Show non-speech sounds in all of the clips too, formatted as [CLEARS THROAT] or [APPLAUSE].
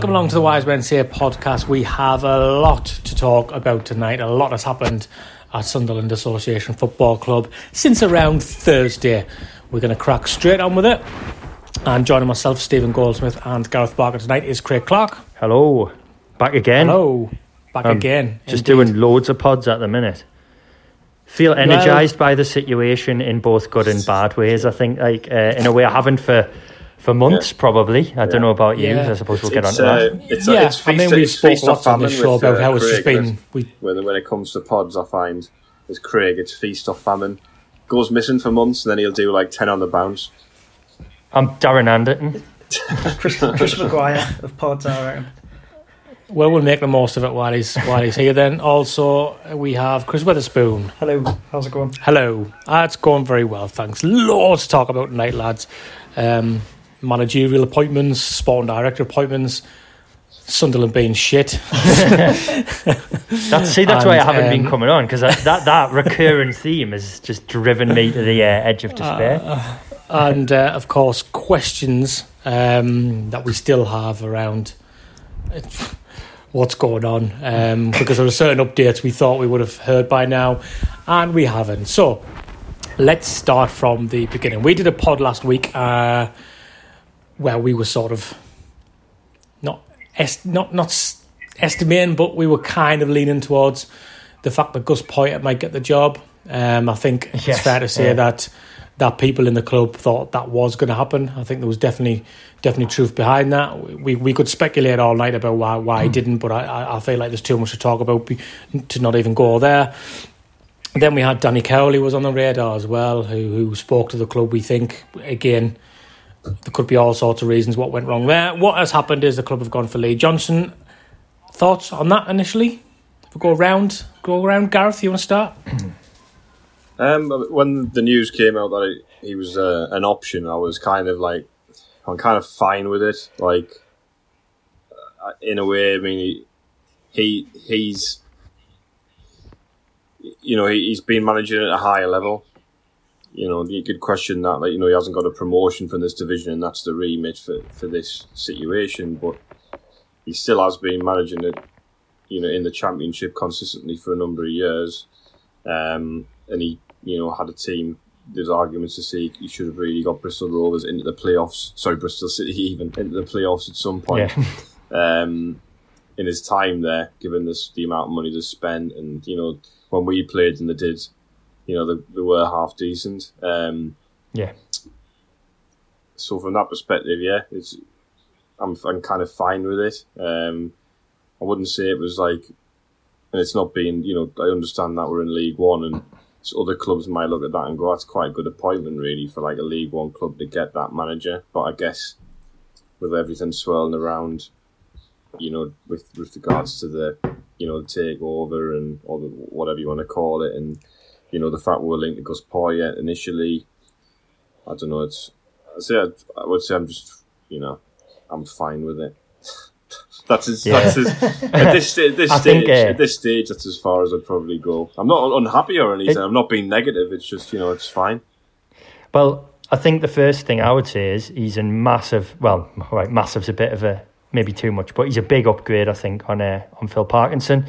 Welcome along to the Wise Men Say podcast. We have a lot to talk about tonight. A lot has happened at Sunderland Association Football Club since around Thursday. We're going to crack straight on with it. And joining myself, Stephen Goldsmith, and Gareth Barker tonight is Craig Clark. Hello, back again. Hello, back Um, again. Just indeed. doing loads of pods at the minute. Feel energised by the situation in both good and bad ways. I think, like uh, in a way, I haven't for for months probably. I don't know about you. Yeah. I suppose we'll get on to uh, that. it's, yeah, it's I mean, we it's spoke feast or on this famine show with, about how it's just Craig, been. We, When, when it comes to pods, I find with Craig, it's feast or famine. Goes missing for months, and then he'll do like 10 on the bounce. I'm Darren Anderton. [LAUGHS] Chris, Chris Maguire of pods, I reckon. well, we'll make the most of it while he's while he's here. Then also we have Chris Witherspoon. Hello, how's it going? Hello. Ah, it's going very well, thanks. Lots to talk about tonight, lads. Um, managerial appointments, sport and director appointments, Sunderland being shit. [LAUGHS] That's see, that's why I haven't been um, coming on because that that recurring theme has just driven me to the uh, edge of despair. and, uh, of course, questions um, that we still have around uh, what's going on. Um, because there are certain updates we thought we would have heard by now, and we haven't. So let's start from the beginning. We did a pod last week where we were sort of not est- not not s- estimating, but we were kind of leaning towards the fact that Gus Poyet might get the job. Um, I think it's fair to say yeah. that that people in the club thought that was going to happen. I think there was definitely definitely truth behind that. We we could speculate all night about why why he didn't, but I, I I feel like there's too much to talk about to not even go there. Then we had Danny Cowley was on the radar as well, who who spoke to the club. We think again there could be all sorts of reasons what went wrong there. What has happened is the club have gone for Lee Johnson. Thoughts on that initially? If we go around, go around. Gareth, you want to start? [CLEARS THROAT] Um, when the news came out that he was uh, an option, I was kind of like, I'm kind of fine with it. Like, uh, in a way, I mean, he, he he's, you know, he, he's been managing at a higher level. You know, you could question that, like, you know, he hasn't got a promotion from this division, and that's the remit for, for this situation. But he still has been managing it, you know, in the championship consistently for a number of years. Um, and he, you know, had a team. There's arguments to say he should have really got Bristol Rovers into the playoffs. Sorry, Bristol City [LAUGHS] even into the playoffs at some point. Yeah. [LAUGHS] Um, in his time there, given this the amount of money they spent, and you know, when we played and they did, you know, they, they were half decent. Um, yeah. so from that perspective, yeah, it's I'm I'm kind of fine with it. Um, I wouldn't say it was like, and it's not being, you know, I understand that we're in League One and so other clubs might look at that and go, that's quite a good appointment really for like a League One club to get that manager. But I guess with everything swirling around, you know, with with regards to the, you know, the takeover and or the, whatever you want to call it, and you know the fact we're linked to Gus Poyet initially, I don't know. It's I say I would say I'm just you know I'm fine with it. [LAUGHS] that's as, Yeah. that's as, [LAUGHS] at this sta- this stage think, uh, at this stage that's as far as I'd probably go. I'm not unhappy or anything. It- I'm not being negative. It's just you know it's fine. Well, I think the first thing I would say is he's in massive. Well, right, massive's a bit of a maybe too much, but he's a big upgrade. I think on uh, on Phil Parkinson.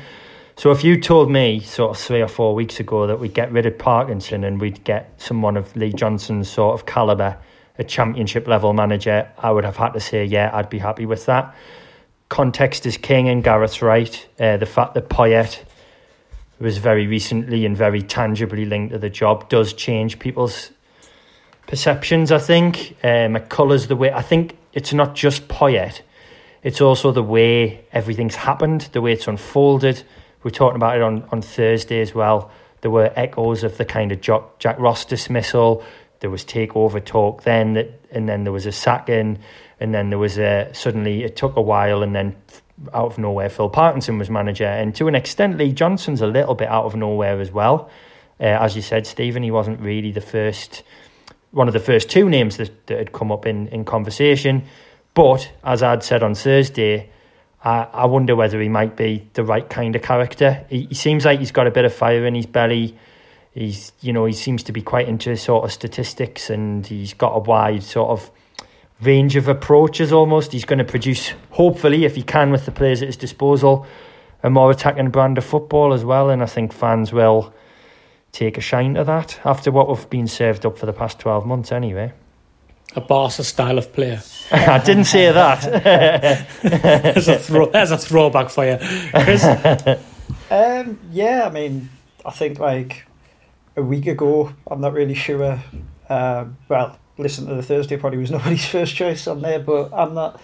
So if you told me sort of three or four weeks ago that we'd get rid of Parkinson and we'd get someone of Lee Johnson's sort of caliber, a championship level manager, I would have had to say yeah, I'd be happy with that. Context is king, and Gareth's right. Uh, the fact that Poyet was very recently and very tangibly linked to the job does change people's perceptions, I think. Um, it colours the way. I think it's not just Poyet, it's also the way everything's happened, the way it's unfolded. We were talking about it on, on Thursday as well. There were echoes of the kind of Jack, Jack Ross dismissal. There was takeover talk then, that, and then there was a sacking, and then there was a suddenly it took a while, and then out of nowhere, Phil Parkinson was manager, and to an extent, Lee Johnson's a little bit out of nowhere as well. Uh, as you said, Stephen, he wasn't really the first, one of the first two names that, that had come up in, in conversation. But as I'd said on Thursday, I, I wonder whether he might be the right kind of character. He, he seems like he's got a bit of fire in his belly. He's, you know, he seems to be quite into sort of statistics, and he's got a wide sort of range of approaches almost. He's going to produce, hopefully, if he can, with the players at his disposal, a more attacking brand of football as well. And I think fans will take a shine to that after what we've been served up for the past 12 months, anyway. A Barca style of player. [LAUGHS] I didn't say that. [LAUGHS] there's, a throw, there's a throwback for you, Chris. [LAUGHS] Um, yeah, I mean, I think like a week ago, I'm not really sure. Uh, well, listen to the Thursday party was nobody's first choice on there, but I'm not.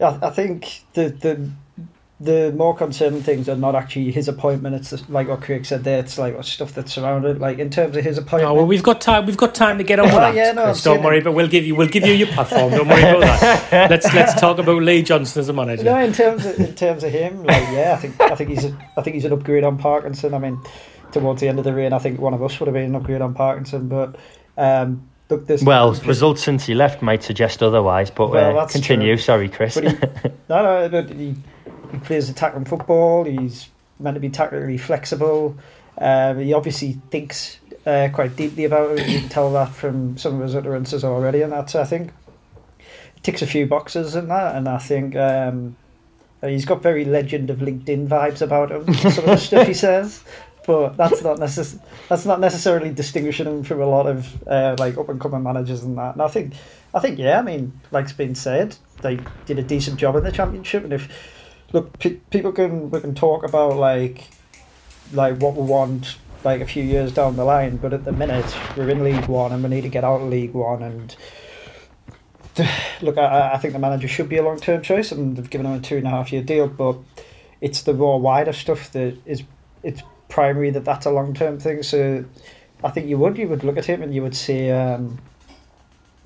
I, I think the the the more concerning things are not actually his appointment. It's just, like what Craig said there. It's like stuff that's surrounded. Like in terms of his appointment. Oh well, we've got time. We've got time to get on with that. yeah, no, Chris, don't worry, it. but we'll give you we'll give you your platform. Don't worry about that. [LAUGHS] Let's let's talk about Lee Johnson as a manager. No, in terms of in terms of him, like yeah, I think I think he's a, I think he's an upgrade on Parkinson. I mean, towards the end of the reign, I think one of us would have been an upgrade on Parkinson, but um, look, this well, results since he left might suggest otherwise, but Well, uh, continue. true. Sorry, Chris. But he, [LAUGHS] no, no, but he, he plays attacking football. He's meant to be tactically flexible. Um, he obviously thinks uh, quite deeply about it. You can tell that from some of his utterances already, and that's I think ticks a few boxes in that. And I think um, he's got very Legend of LinkedIn vibes about him. Some of the [LAUGHS] stuff he says. But that's not necess- That's not necessarily distinguishing him from a lot of uh, like up and coming managers and that. And I think, I think yeah. I mean, like's been said, they did a decent job in the championship. And if look, pe- people can we can talk about like like what we want like a few years down the line, but at the minute we're in League One and we need to get out of League One. And [SIGHS] look, I, I think the manager should be a long term choice, and they've given him a two and a half year deal. But it's the more wider stuff that is it's primary that that's a long term thing. So I think you would you would look at him and you would say, um,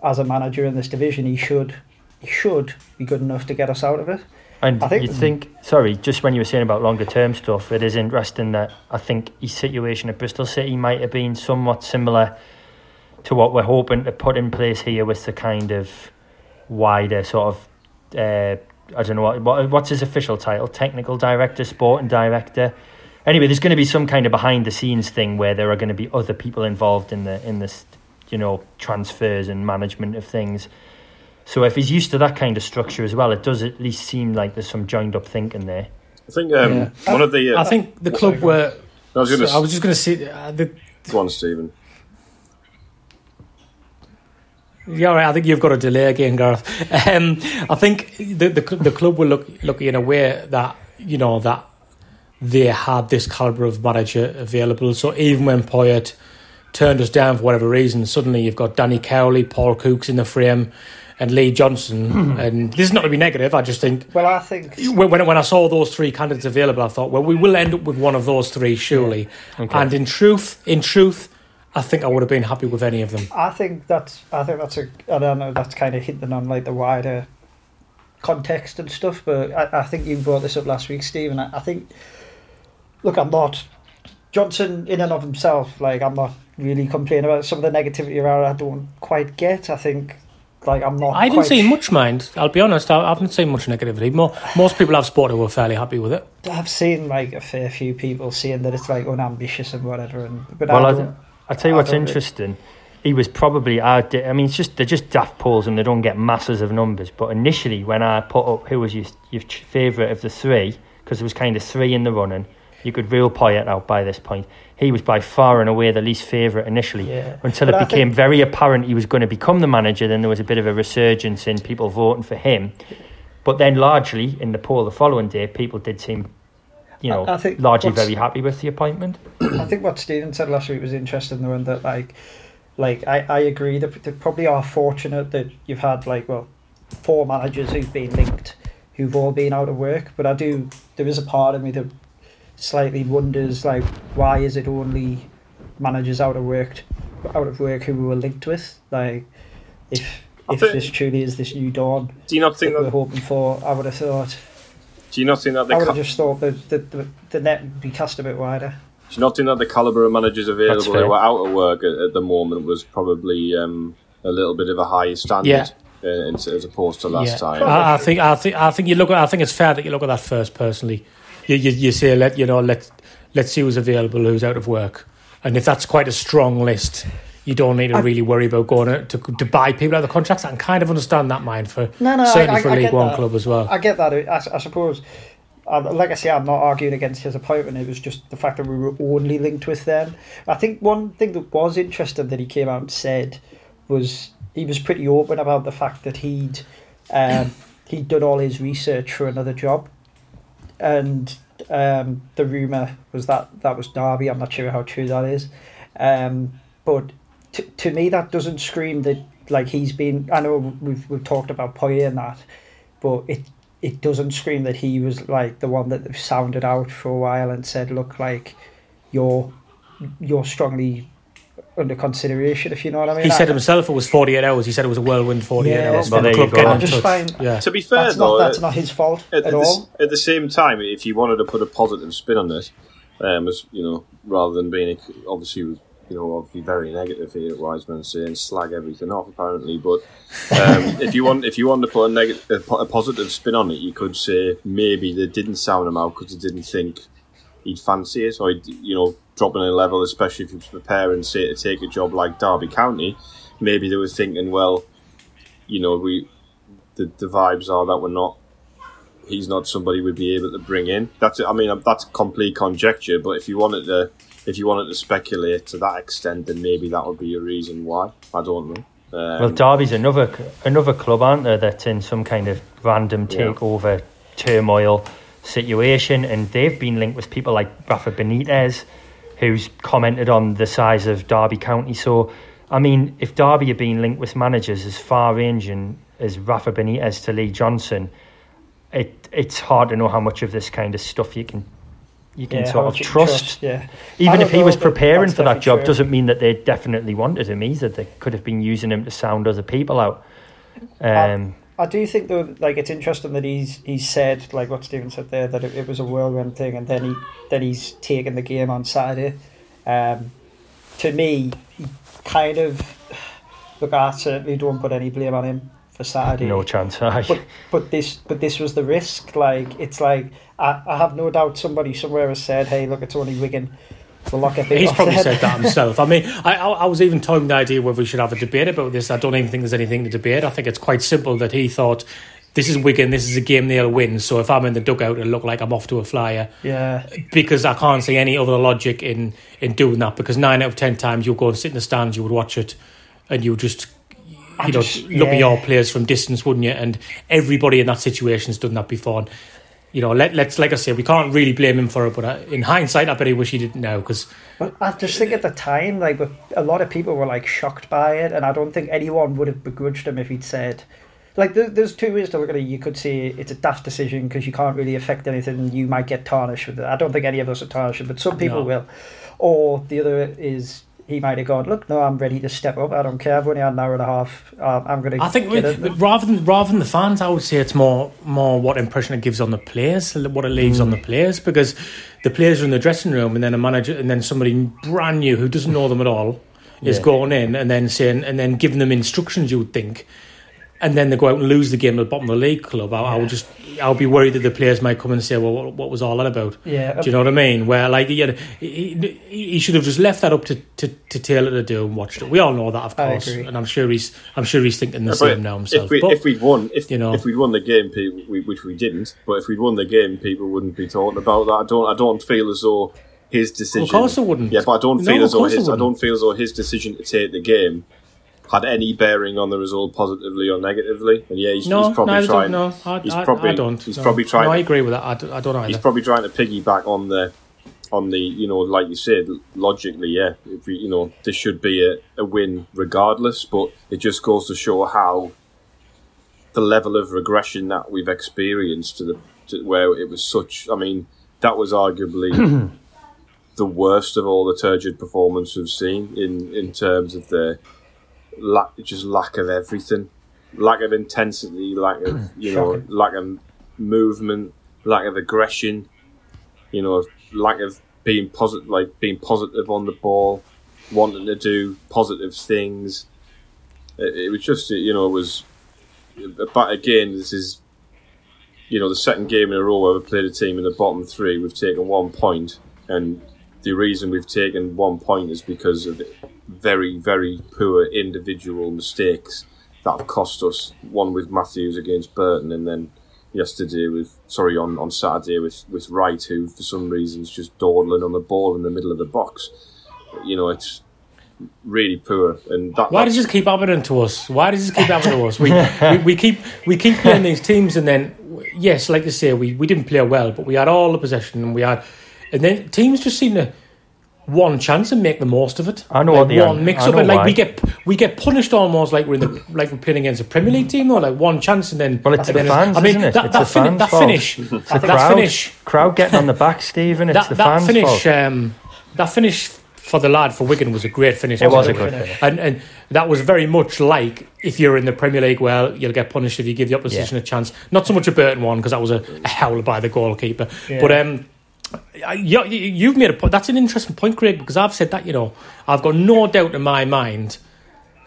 as a manager in this division, he should he should be good enough to get us out of it. And I think- you think, sorry, just when you were saying about longer term stuff, it is interesting that I think his situation at Bristol City might have been somewhat similar to what we're hoping to put in place here with the kind of wider sort of, uh, I don't know, what, what what's his official title? Technical director, sporting director. Anyway, there's going to be some kind of behind the scenes thing where there are going to be other people involved in the in this, you know, transfers and management of things. So if he's used to that kind of structure as well, it does at least seem like there's some joined up thinking there. I think um, Yeah. one of the. Uh, I think the club were. I was going I was just going to say uh, the, go on, Stephen. Yeah, all right. I think you've got a delay again, Gareth. Um, I think the, the the club will look lucky in a way that you know that they had this caliber of manager available. So even when Poyet turned us down for whatever reason, suddenly you've got Danny Cowley, Paul Cooks in the frame, and Lee Johnson. Hmm. and this is not to be negative. I just think Well, I think when when when I saw those three candidates available, I thought, well, we will end up with one of those three surely. Okay. And in truth, in truth, I think I would have been happy with any of them. I think that's I think that's a I don't know that's kind of hitting on like the wider context and stuff. But I, I think you brought this up last week, Stephen. I, I think look, I'm not Johnson in and of himself. Like I'm not really complaining about some of the negativity around. I don't quite get. I think like I'm not. I didn't quite see much mind. I'll be honest. I I haven't seen much negativity. More, most people I've spotted were fairly happy with it. I've seen like a fair few people saying that it's like unambitious and whatever. And but Well, I I, don't. I tell you I what's don't- interesting. He was probably I. di- I mean, it's just they're just daft polls and they don't get masses of numbers. But initially, when I put up who was your your favourite of the three, because there was kind of three in the running, you could rule Poyet out by this point. He was by far and away the least favourite initially. Yeah. Until But it I became think- very apparent he was going to become the manager, then there was a bit of a resurgence in people voting for him. But then, largely in the poll the following day, people did seem, you know, I- I think largely very happy with the appointment. I think what Stephen said last week was interesting though, in that like, like I, I agree that they probably are fortunate that you've had like well, four managers who've been linked, who've all been out of work. But I do there is a part of me that slightly wonders like why is it only managers out of work, out of work who we were linked with? Like, if I if think- this truly is this new dawn Do you not that think we're hoping for, I would have thought. Do you not think that the? I would Ca- have just thought that the, the, the net would be cast a bit wider. do you not think that the caliber of managers available who are out of work at, at the moment was probably um, a little bit of a higher standard Yeah. uh, as as opposed to last Yeah. time? I, I think I think I think you look. At, I think it's fair that you look at that first. Personally, you you, you say let you know let let's see who's available, who's out of work, and if that's quite a strong list, you don't need to I- really worry about going to, to, to buy people out of the contracts. I can kind of understand that mind for No, no, certainly I- for a I League One that. club as well. I get that. I, I suppose, uh, like I say, I'm not arguing against his appointment. It was just the fact that we were only linked with them. I think one thing that was interesting that he came out and said was he was pretty open about the fact that he'd um, he'd done all his research for another job, and um, the rumor was that that was Derby. I'm not sure how true that is, um, but to, to me that doesn't scream that like he's been. I know we've we've talked about Poyet and that, but it it doesn't scream that he was like the one that sounded out for a while and said, "Look, like you're you're strongly under consideration." If you know what I mean. He I- said himself it was 48 hours. He said it was a whirlwind 48 Yeah, hours well, for the there club you getting in just touch. find Yeah. To be fair, that's though, not that's uh, not his fault at, at at, the, all. s- at the same time, if you wanted to put a positive spin on this, um, as you know, rather than being obviously, you know, obviously very negative here at Wiseman saying slag everything off apparently, but um, [LAUGHS] if you want, if you want to put a negative, a, a positive spin on it, you could say maybe they didn't sound him out because they didn't think he'd fancy it, or he'd, you know, dropping a level, especially if he was preparing, say, to take a job like Derby County. Maybe they were thinking, well, you know, we the, the vibes are that we're not he's not somebody we'd be able to bring in. That's I mean that's complete conjecture. But if you wanted to if you wanted to speculate to that extent, then maybe that would be a reason why. I don't know. Um, Well, Derby's another another club, aren't there? That's in some kind of random Yeah. takeover turmoil situation, and they've been linked with people like Rafa Benitez, who's commented on the size of Derby County. So, I mean, if Derby are being linked with managers as far ranging as Rafa Benitez to Lee Johnson, it it's hard to know how much of this kind of stuff you can you can Yeah, sort of can trust. Yeah. Even if he know, was preparing for that job, true. doesn't mean that they definitely wanted him either. They could have been using him to sound other people out. Um, I do think though, like it's interesting that he's he's said like what Stephen said there that it, it was a whirlwind thing, and then he then he's taken the game on Saturday. Um, to me, he kind of look. I certainly don't put any blame on him for Saturday. no chance. aye. But but this but this was the risk. Like it's like I, I have no doubt somebody somewhere has said, "Hey, look, it's only Wigan. We'll lock a bit He's probably then." said that himself. I mean, I, I, was even toying the idea whether we should have a debate about this. I don't even think there's anything to debate. I think it's quite simple that he thought this is Wigan, this is a game they'll win. So if I'm in the dugout, it'll look like I'm off to a flyer Yeah, because I can't see any other logic in in doing that. Because nine out of ten times you'll go and sit in the stands, you would watch it, and you would just. I You know, just- look at yeah. your players from distance, wouldn't you? And everybody in that situation's done that before. And, you know, let, let's like I say, we can't really blame him for it. But uh, in hindsight, I bet he wish he didn't know because But I just think at the time, like, a lot of people were like shocked by it, and I don't think anyone would have begrudged him if he'd said, like, there, there's two ways to look at it. You could say it's a daft decision because you can't really affect anything, and you might get tarnished with it. I don't think any of us are tarnished, but some people No. will. Or the other is he might have gone, look, no, I'm ready to step up. I don't care. I've only had an hour and a half. Um, I'm going to. I think with, rather than rather than the fans, I would say it's more more what impression it gives on the players, what it leaves on the players, because the players are in the dressing room, and then a manager, and then somebody brand new who doesn't know them at all is Yeah. going in and then saying and then giving them instructions. You would think, and then they go out and lose the game at the bottom of the league club. I, I would just I would be worried that the players might come and say, well, what, what was all that about? yeah, Do you uh, know what I mean? Where like yeah, he, he he should have just left that up to, to, to Taylor to do and watched it. We all know that, of course, and I'm sure he's I'm sure he's thinking the Yeah, same now himself. If, we, but, if we'd won, if you know. if we'd won the game, people, we, which we didn't, but if we'd won the game, people wouldn't be talking about that. I don't. I don't feel as though his decision. of course, I wouldn't. Yeah, but I don't No, feel of as though course I his. I don't feel as though his decision to take the game had any bearing on the result, positively or negatively. And yeah, he's, No, he's probably neither trying. no, I, he's I, probably- I don't. he's no. probably trying No, I agree with that. I, d- I don't either. He's probably trying to piggyback on the, on the you know, like you said, logically, yeah. If we, you know, this should be a, a win regardless, but it just goes to show how the level of regression that we've experienced to the to where it was such. I mean, that was arguably [CLEARS THROAT] the worst of all the turgid performance we've seen in in terms of the lack, just lack of everything, lack of intensity, lack of mm, you know, lack of movement, lack of aggression, you know, lack of being positive, like being positive on the ball, wanting to do positive things. It, it was just, you know, it was. But again, this is, you know, the second game in a row where we've played a team in the bottom three. We've taken one point, and the reason we've taken one point is because of very, very poor individual mistakes that have cost us. One with Matthews against Burton, and then yesterday with sorry on, on Saturday with, with Wright, who for some reason is just dawdling on the ball in the middle of the box. You know, it's really poor. And that, why does this keep happening to us? Why does this keep happening to us? We, we, we keep we keep [LAUGHS] playing these teams, and then yes, like I say, we, we didn't play well, but we had all the possession, and we had, and then teams just seem to one chance and make the most of it. I know like what the one mix I up, and like why. we get we get punished almost like we're in the like we're playing against a Premier League team, or like one chance and then. Well, it's and the then fans, I mean, isn't it? that It's that, the fin- fans' that fault. finish, It's the that crowd, finish, crowd getting on the back, Stephen. It's that, the that fans' finish, fault. um, that finish for the lad for Wigan was a great finish. It was a good finish. finish. and and that was very much like if you're in the Premier League, well, you'll get punished if you give the opposition a chance. Not so much a Burton one because that was a, a howl by the goalkeeper, Yeah. but um. You, you've made a point. That's an interesting point, Craig, because I've said that. You know, I've got no doubt in my mind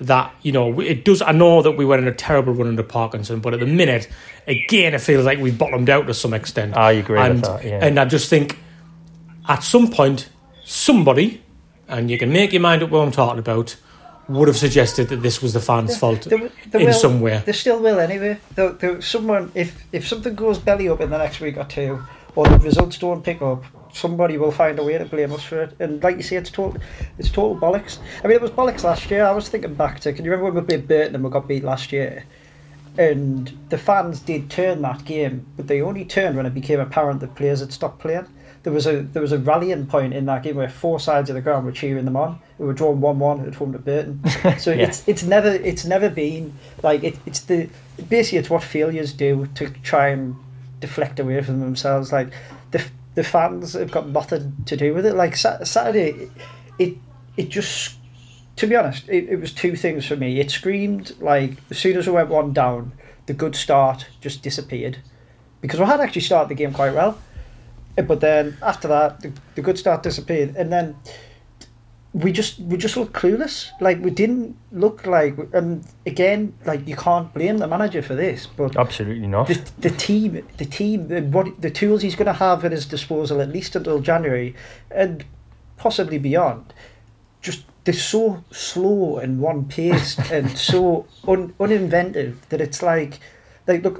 that you know it does. I know that we went in a terrible run under Parkinson, but at the minute, again, it feels like we've bottomed out to some extent. I agree with and, that, yeah. And I just think at some point, somebody, and you can make your mind up what I'm talking about, would have suggested that this was the fans' fault There- there in will- some way. There still will anyway. There, there, someone, if if something goes belly up in the next week or two, or the results don't pick up, somebody will find a way to blame us for it. And like you say, it's total, it's total bollocks. I mean, it was bollocks last year. I was thinking back to, can you remember when we played Burton and we got beat last year? And the fans did turn that game, but they only turned when it became apparent that players had stopped playing. There was a there was a rallying point in that game where four sides of the ground were cheering them on. We were drawn one one at home to Burton. [LAUGHS] So Yeah. it's it's never it's never been like it, it's the basically it's what failures do to try and deflect away from themselves. Like the the fans have got nothing to do with it. Like Saturday, it it just to be honest, it, it was two things for me. It screamed like as soon as we went one down, the good start just disappeared because we had actually started the game quite well. But then after that, the, the good start disappeared, and then we just we just looked clueless. Like we didn't look like, and again, like you can't blame the manager for this, but Absolutely not. the, the team, the team, the, what the tools he's going to have at his disposal at least until January, and possibly beyond, just they're so slow and one paced [LAUGHS] and so un, uninventive that it's like, like look,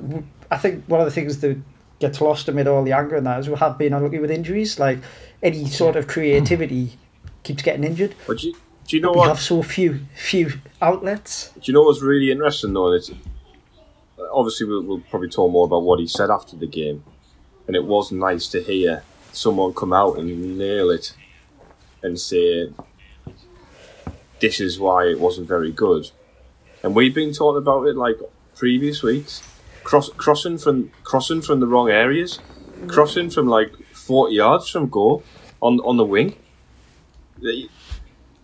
I think one of the things that gets lost amid all the anger and that is we have been unlucky with injuries. Like any sort of mm. creativity keeps getting injured. But do you, do you know We what? have so few few outlets. Do you know what's really interesting though? It's, uh, obviously, we'll, we'll probably talk more about what he said after the game, and it was nice to hear someone come out and nail it and say, "This is why it wasn't very good." And we've been talking about it like previous weeks, cross, crossing from crossing from the wrong areas, crossing from like forty yards from goal on on the wing.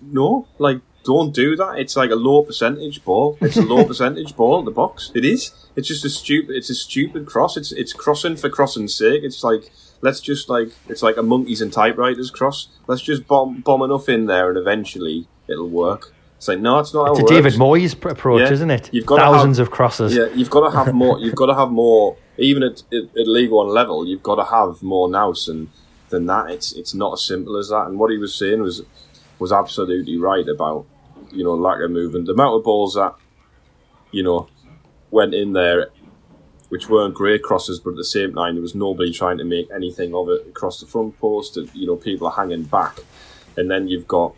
No, like don't do that. It's like a low percentage ball. It's a low [LAUGHS] percentage ball in the box. It is. It's just a stupid. It's a stupid cross. It's it's crossing for crossing's sake. It's like let's just like it's like a monkeys and typewriters cross. Let's just bomb bomb enough in there and eventually it'll work. It's like no, it's not. It's a David. Moyes approach, Yeah. isn't it? You've gotta Thousands have- of crosses. Yeah, you've got to have more. You've got to have more. Even at, at, at League One level, you've got to have more nous and than that. It's it's not as simple as that. And what he was saying was was absolutely right about you know lack of movement. The amount of balls that you know went in there, which weren't great crosses, but at the same time there was nobody trying to make anything of it across the front post. And, you know, people are hanging back, and then you've got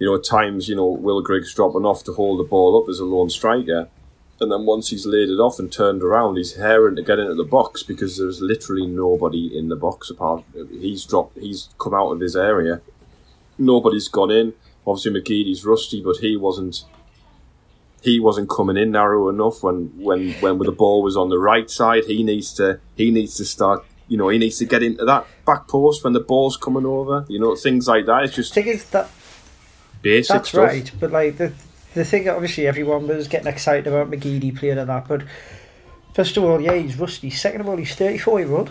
you know, at times, you know, Will Griggs dropping off to hold the ball up as a lone striker. And then once he's laid it off and turned around, he's herring to get into the box because there's literally nobody in the box apart. He's dropped, he's come out of his area. Nobody's gone in. Obviously, McGeady's rusty, but he wasn't. He wasn't coming in narrow enough when when when the ball was on the right side. He needs to he needs to start. You know, he needs to get into that back post when the ball's coming over. You know, things like that. It's just thing is that basic That's stuff. right, but like the the thing, obviously, everyone was getting excited about McGeady playing and that. But first of all, yeah, he's rusty. Second of all, he's thirty four year old.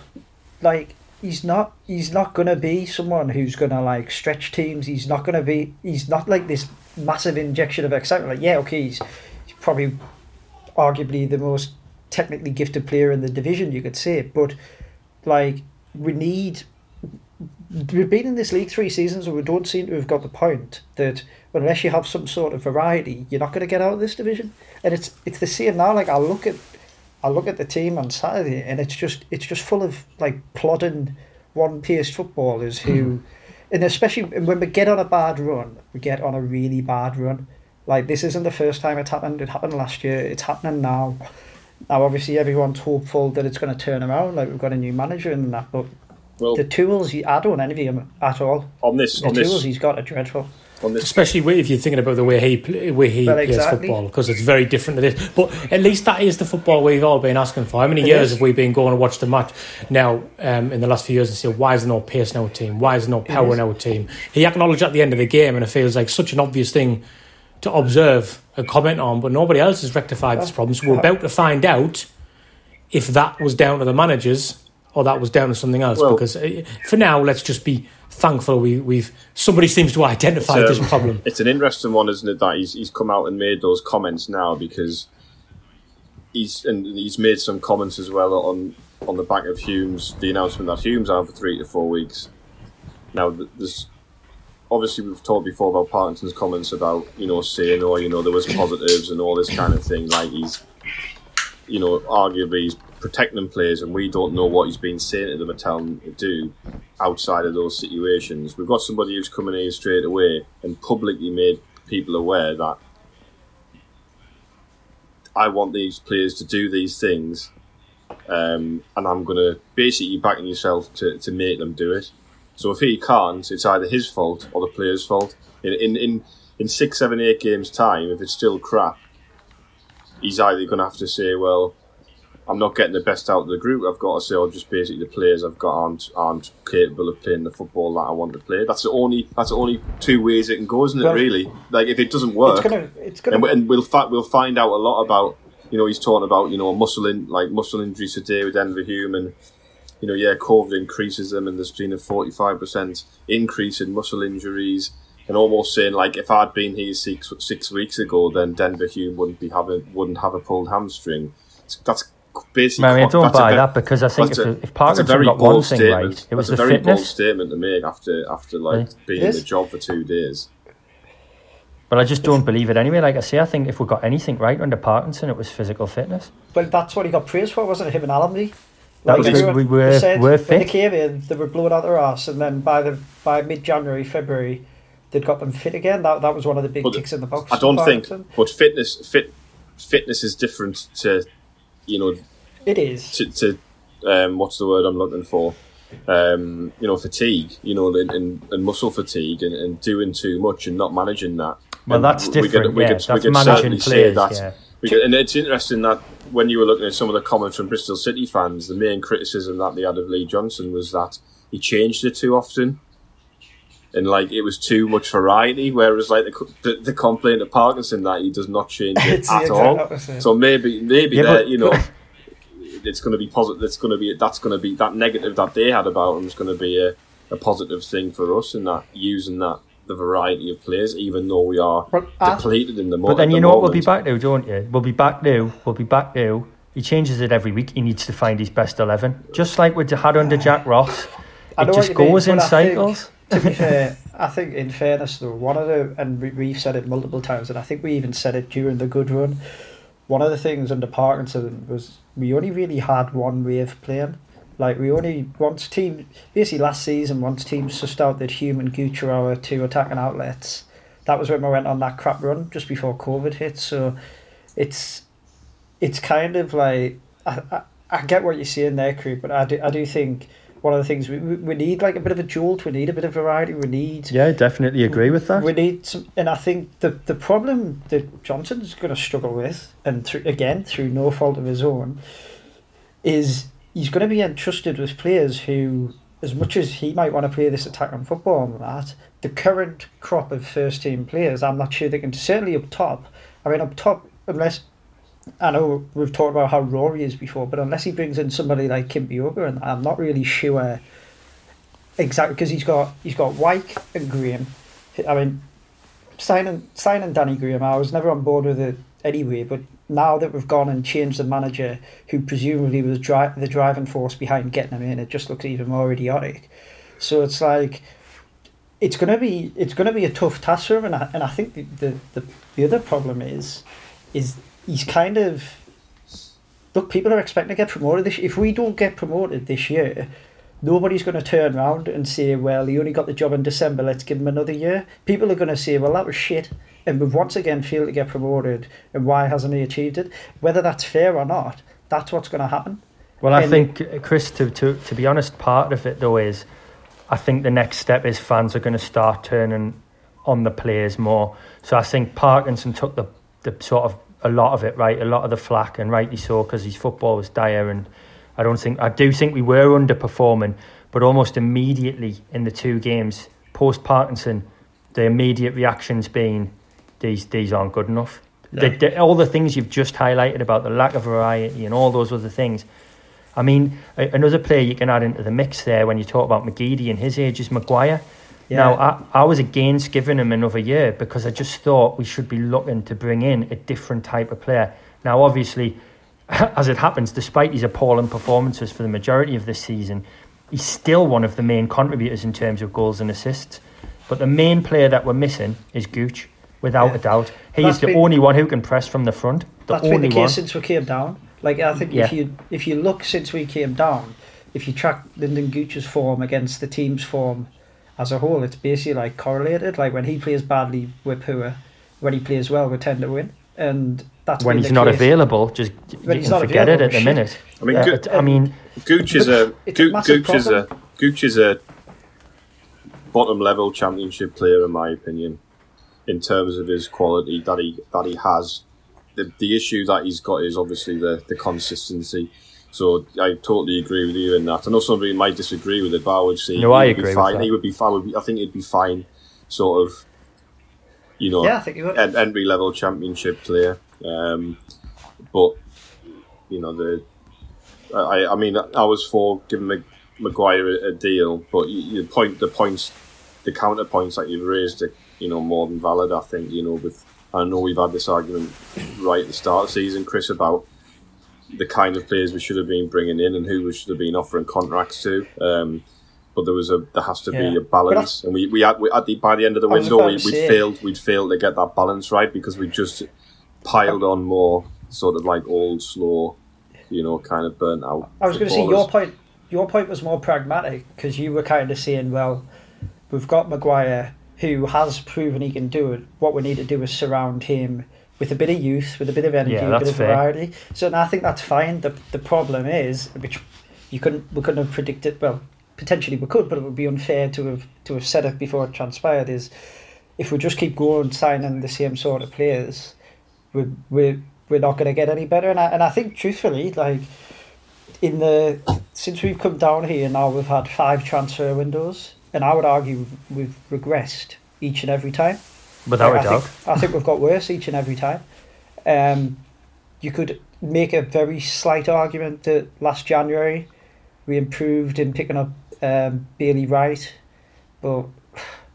Like he's not he's not gonna be someone who's gonna like stretch teams. He's not gonna be. He's not like this massive injection of excitement. Like yeah, okay, he's, he's probably arguably the most technically gifted player in the division. You could say, but like we need we've been in this league three seasons and we don't seem to have got the point that unless you have some sort of variety, you're not going to get out of this division. And it's it's the same now. Like I look at I look at the team on Saturday and it's just it's just full of like plodding one paced footballers who mm. and especially when we get on a bad run, we get on a really bad run. Like this isn't the first time it's happened. It happened last year. It's happening now. Now obviously everyone's hopeful that it's going to turn around. Like we've got a new manager and that, but well, the tools he, I don't envy him at all. On this, the on tools this, he's got are dreadful. Especially if you're thinking about the way he way he plays exactly. football, because it's very different to this. But at least that is the football we've all been asking for. How many it years is. have we been going to watch the match now um, in the last few years and say, why is there no pace in our team? Why is there no power in our team? He acknowledged at the end of the game, and it feels like such an obvious thing to observe and comment on, but nobody else has rectified this problem. So we're about to find out if that was down to the managers or that was down to something else. Well, because uh, for now, let's just be thankful we, we've somebody seems to identify this problem. [LAUGHS] It's an interesting one, isn't it? That he's he's come out and made those comments now because he's and he's made some comments as well on on the back of Humes, the announcement that Humes out for three to four weeks. Now, there's obviously we've talked before about Parkinson's comments about you know saying, oh, you know, there was positives and all this kind of thing. Like he's, you know, arguably he's protecting players, and we don't know what he's been saying to them and telling them to do outside of those situations. We've got somebody who's coming in straight away and publicly made people aware that I want these players to do these things, um, and I'm going to basically backing yourself to, to make them do it. So if he can't, it's either his fault or the player's fault. In in in, in six, seven, eight games time, if it's still crap, he's either going to have to say, well, I'm not getting the best out of the group. I've got to say, or just basically the players I've got aren't aren't capable of playing the football that I want to play. That's the only that's the only two ways it can go, isn't it? Well, really, like if it doesn't work, it's gonna, it's gonna... And, and, we'll fa- we'll find out a lot about you know he's talking about you know muscle in like muscle injuries today with Denver Hume and you know yeah COVID increases them and there's been a 45 percent increase in muscle injuries and almost saying like if I'd been here six six weeks ago then Denver Hume wouldn't be having wouldn't have a pulled hamstring. That's basically. I, mean, I don't buy that because I think if, a, if Parkinson got one thing statement. right, it was that's the a very fitness. bold statement to make after after like right. being in the job for two days. But I just don't believe it anyway. Like I say, I think if we got anything right under Parkinson, it was physical fitness. But that's what he got praised for, wasn't it? Him and Allenby. That like was, we were, said were fit. When they came in, they were blowing out their ass, and then by the by mid January, February, they'd got them fit again. That that was one of the big but ticks in the box. I don't think, but fitness fit fitness is different to you know it is. To, to um, what's the word I'm looking for? Um, you know, fatigue, you know, and, and, and muscle fatigue and, and, doing too much and not managing that. Well, and that's different. We could, we yeah, could, that's we could certainly players, say that. Yeah. Could, and it's interesting that when you were looking at some of the comments from Bristol City fans, the main criticism that they had of Lee Johnson was that he changed it too often. And like it was too much variety, whereas like the, the, the complaint of Parkinson that he does not change it [LAUGHS] at all. So maybe maybe yeah, that you know it's going to be positive. It's going to be that's going to be that negative that they had about him is going to be a, a positive thing for us in that using that the variety of players, even though we are depleted in the moment. But then you know what we'll be back now, don't you? We'll be back now. We'll be back now. He changes it every week. He needs to find his best eleven, just like we had under Jack Ross. It just goes mean, in cycles. Think, to be fair, I think in fairness though, one of the and we've said it multiple times, and I think we even said it during the good run one of the things under Parkinson was we only really had one way of playing. Like we only once team basically last season once teams sussed out that Hume and Gucci were two attacking outlets. That was when we went on that crap run just before COVID hit. So it's it's kind of like I, I, I get what you're saying there, Crew, but I do I do think one of the things we, we need like a bit of a jolt we need a bit of variety we need yeah definitely agree with that. We need some and i think the the problem that johnson's going to struggle with and through, again through no fault of his own is he's going to be entrusted with players who as much as he might want to play this attacking football and that the current crop of first team players i'm not sure they can certainly up top i mean up top unless I know we've talked about how Rory is before, but unless he brings in somebody like Kimpioka, and I'm not really sure exactly because he's got he's got Wyke and Graham. I mean, signing signing Danny Graham, I was never on board with it anyway. But now that we've gone and changed the manager, who presumably was dri- the driving force behind getting him in, it just looks even more idiotic. So it's like it's gonna be it's gonna be a tough task for him, and I, and I think the, the, the, the other problem is is he's kind of look. People are expecting to get promoted this. If we don't get promoted this year, nobody's going to turn around and say, "Well, he only got the job in December. Let's give him another year." People are going to say, "Well, that was shit," and we've once again failed to get promoted. And why hasn't he achieved it? Whether that's fair or not, that's what's going to happen. Well, I And- think, Chris, to, to, to be honest, part of it though is I think the next step is fans are going to start turning on the players more. So I think Parkinson took the, the sort of a lot of it, right? A lot of the flack, and rightly so, because his football was dire. And I don't think, I do think we were underperforming, but almost immediately in the two games post Parkinson, the immediate reactions being these, these aren't good enough. The, the, all the things you've just highlighted about the lack of variety and all those other things. I mean, a- another player you can add into the mix there when you talk about McGeady and his age is Maguire. Now, I, I was against giving him another year because I just thought we should be looking to bring in a different type of player. Now, obviously, [LAUGHS] as it happens, despite his appalling performances for the majority of this season, he's still one of the main contributors in terms of goals and assists. But the main player that we're missing is Gooch, without Yeah. a doubt. He That's is the been- only one who can press from the front. The That's been only the case one. since we came down. Like I think if you if you look since we came down, if you track Lynden Gooch's form against the team's form as a whole, it's basically like correlated. Like when he plays badly, we're poor. When he plays well, we tend to win. And that's when he's not case. available, just you When can not forget it at the minute. I mean, uh, Yeah, Goo- it- I mean, Gooch is a It's a Gooch is a. Gooch is a bottom level championship player in my opinion, in terms of his quality that he that he has. The the issue that he's got is obviously the the consistency. So I totally agree with you in that. I know somebody might disagree with it, but I would say No, I would agree be fine. He would be fine. I think he'd be fine. Sort of, you know, Yeah, I think he would. en- entry level championship player. Um, but you know the I, I mean I was for giving Mag- Maguire a, a deal, but you, you point the points, the counter points that you've raised, are, you know, more than valid. I think you know with I know we've had this argument right at the start of the season, Chris, about the kind of players we should have been bringing in and who we should have been offering contracts to. Um, but there was a there has to Yeah. be a balance, and we we had we, at the by the end of the window we we'd failed we'd failed to get that balance right because we just piled on more sort of like old slow, you know, kind of burnt out. I was going to say your point. Your point was more pragmatic because you were kind of saying, well, we've got Maguire who has proven he can do it. What we need to do is surround him with a bit of youth, with a bit of energy, Yeah, a bit of fair. variety. So and I think that's fine. The the problem is, which you couldn't we couldn't have predicted. Well, potentially we could, but it would be unfair to have to have said it before it transpired. Is if we just keep going signing the same sort of players, we we we're not going to get any better. And I, and I think truthfully, like in the since we've come down here now, we've had five transfer windows, and I would argue we've regressed each and every time. Without I a doubt. Think, I think we've got worse each and every time. Um, you could make a very slight argument that last January we improved in picking up um, Bailey Wright, but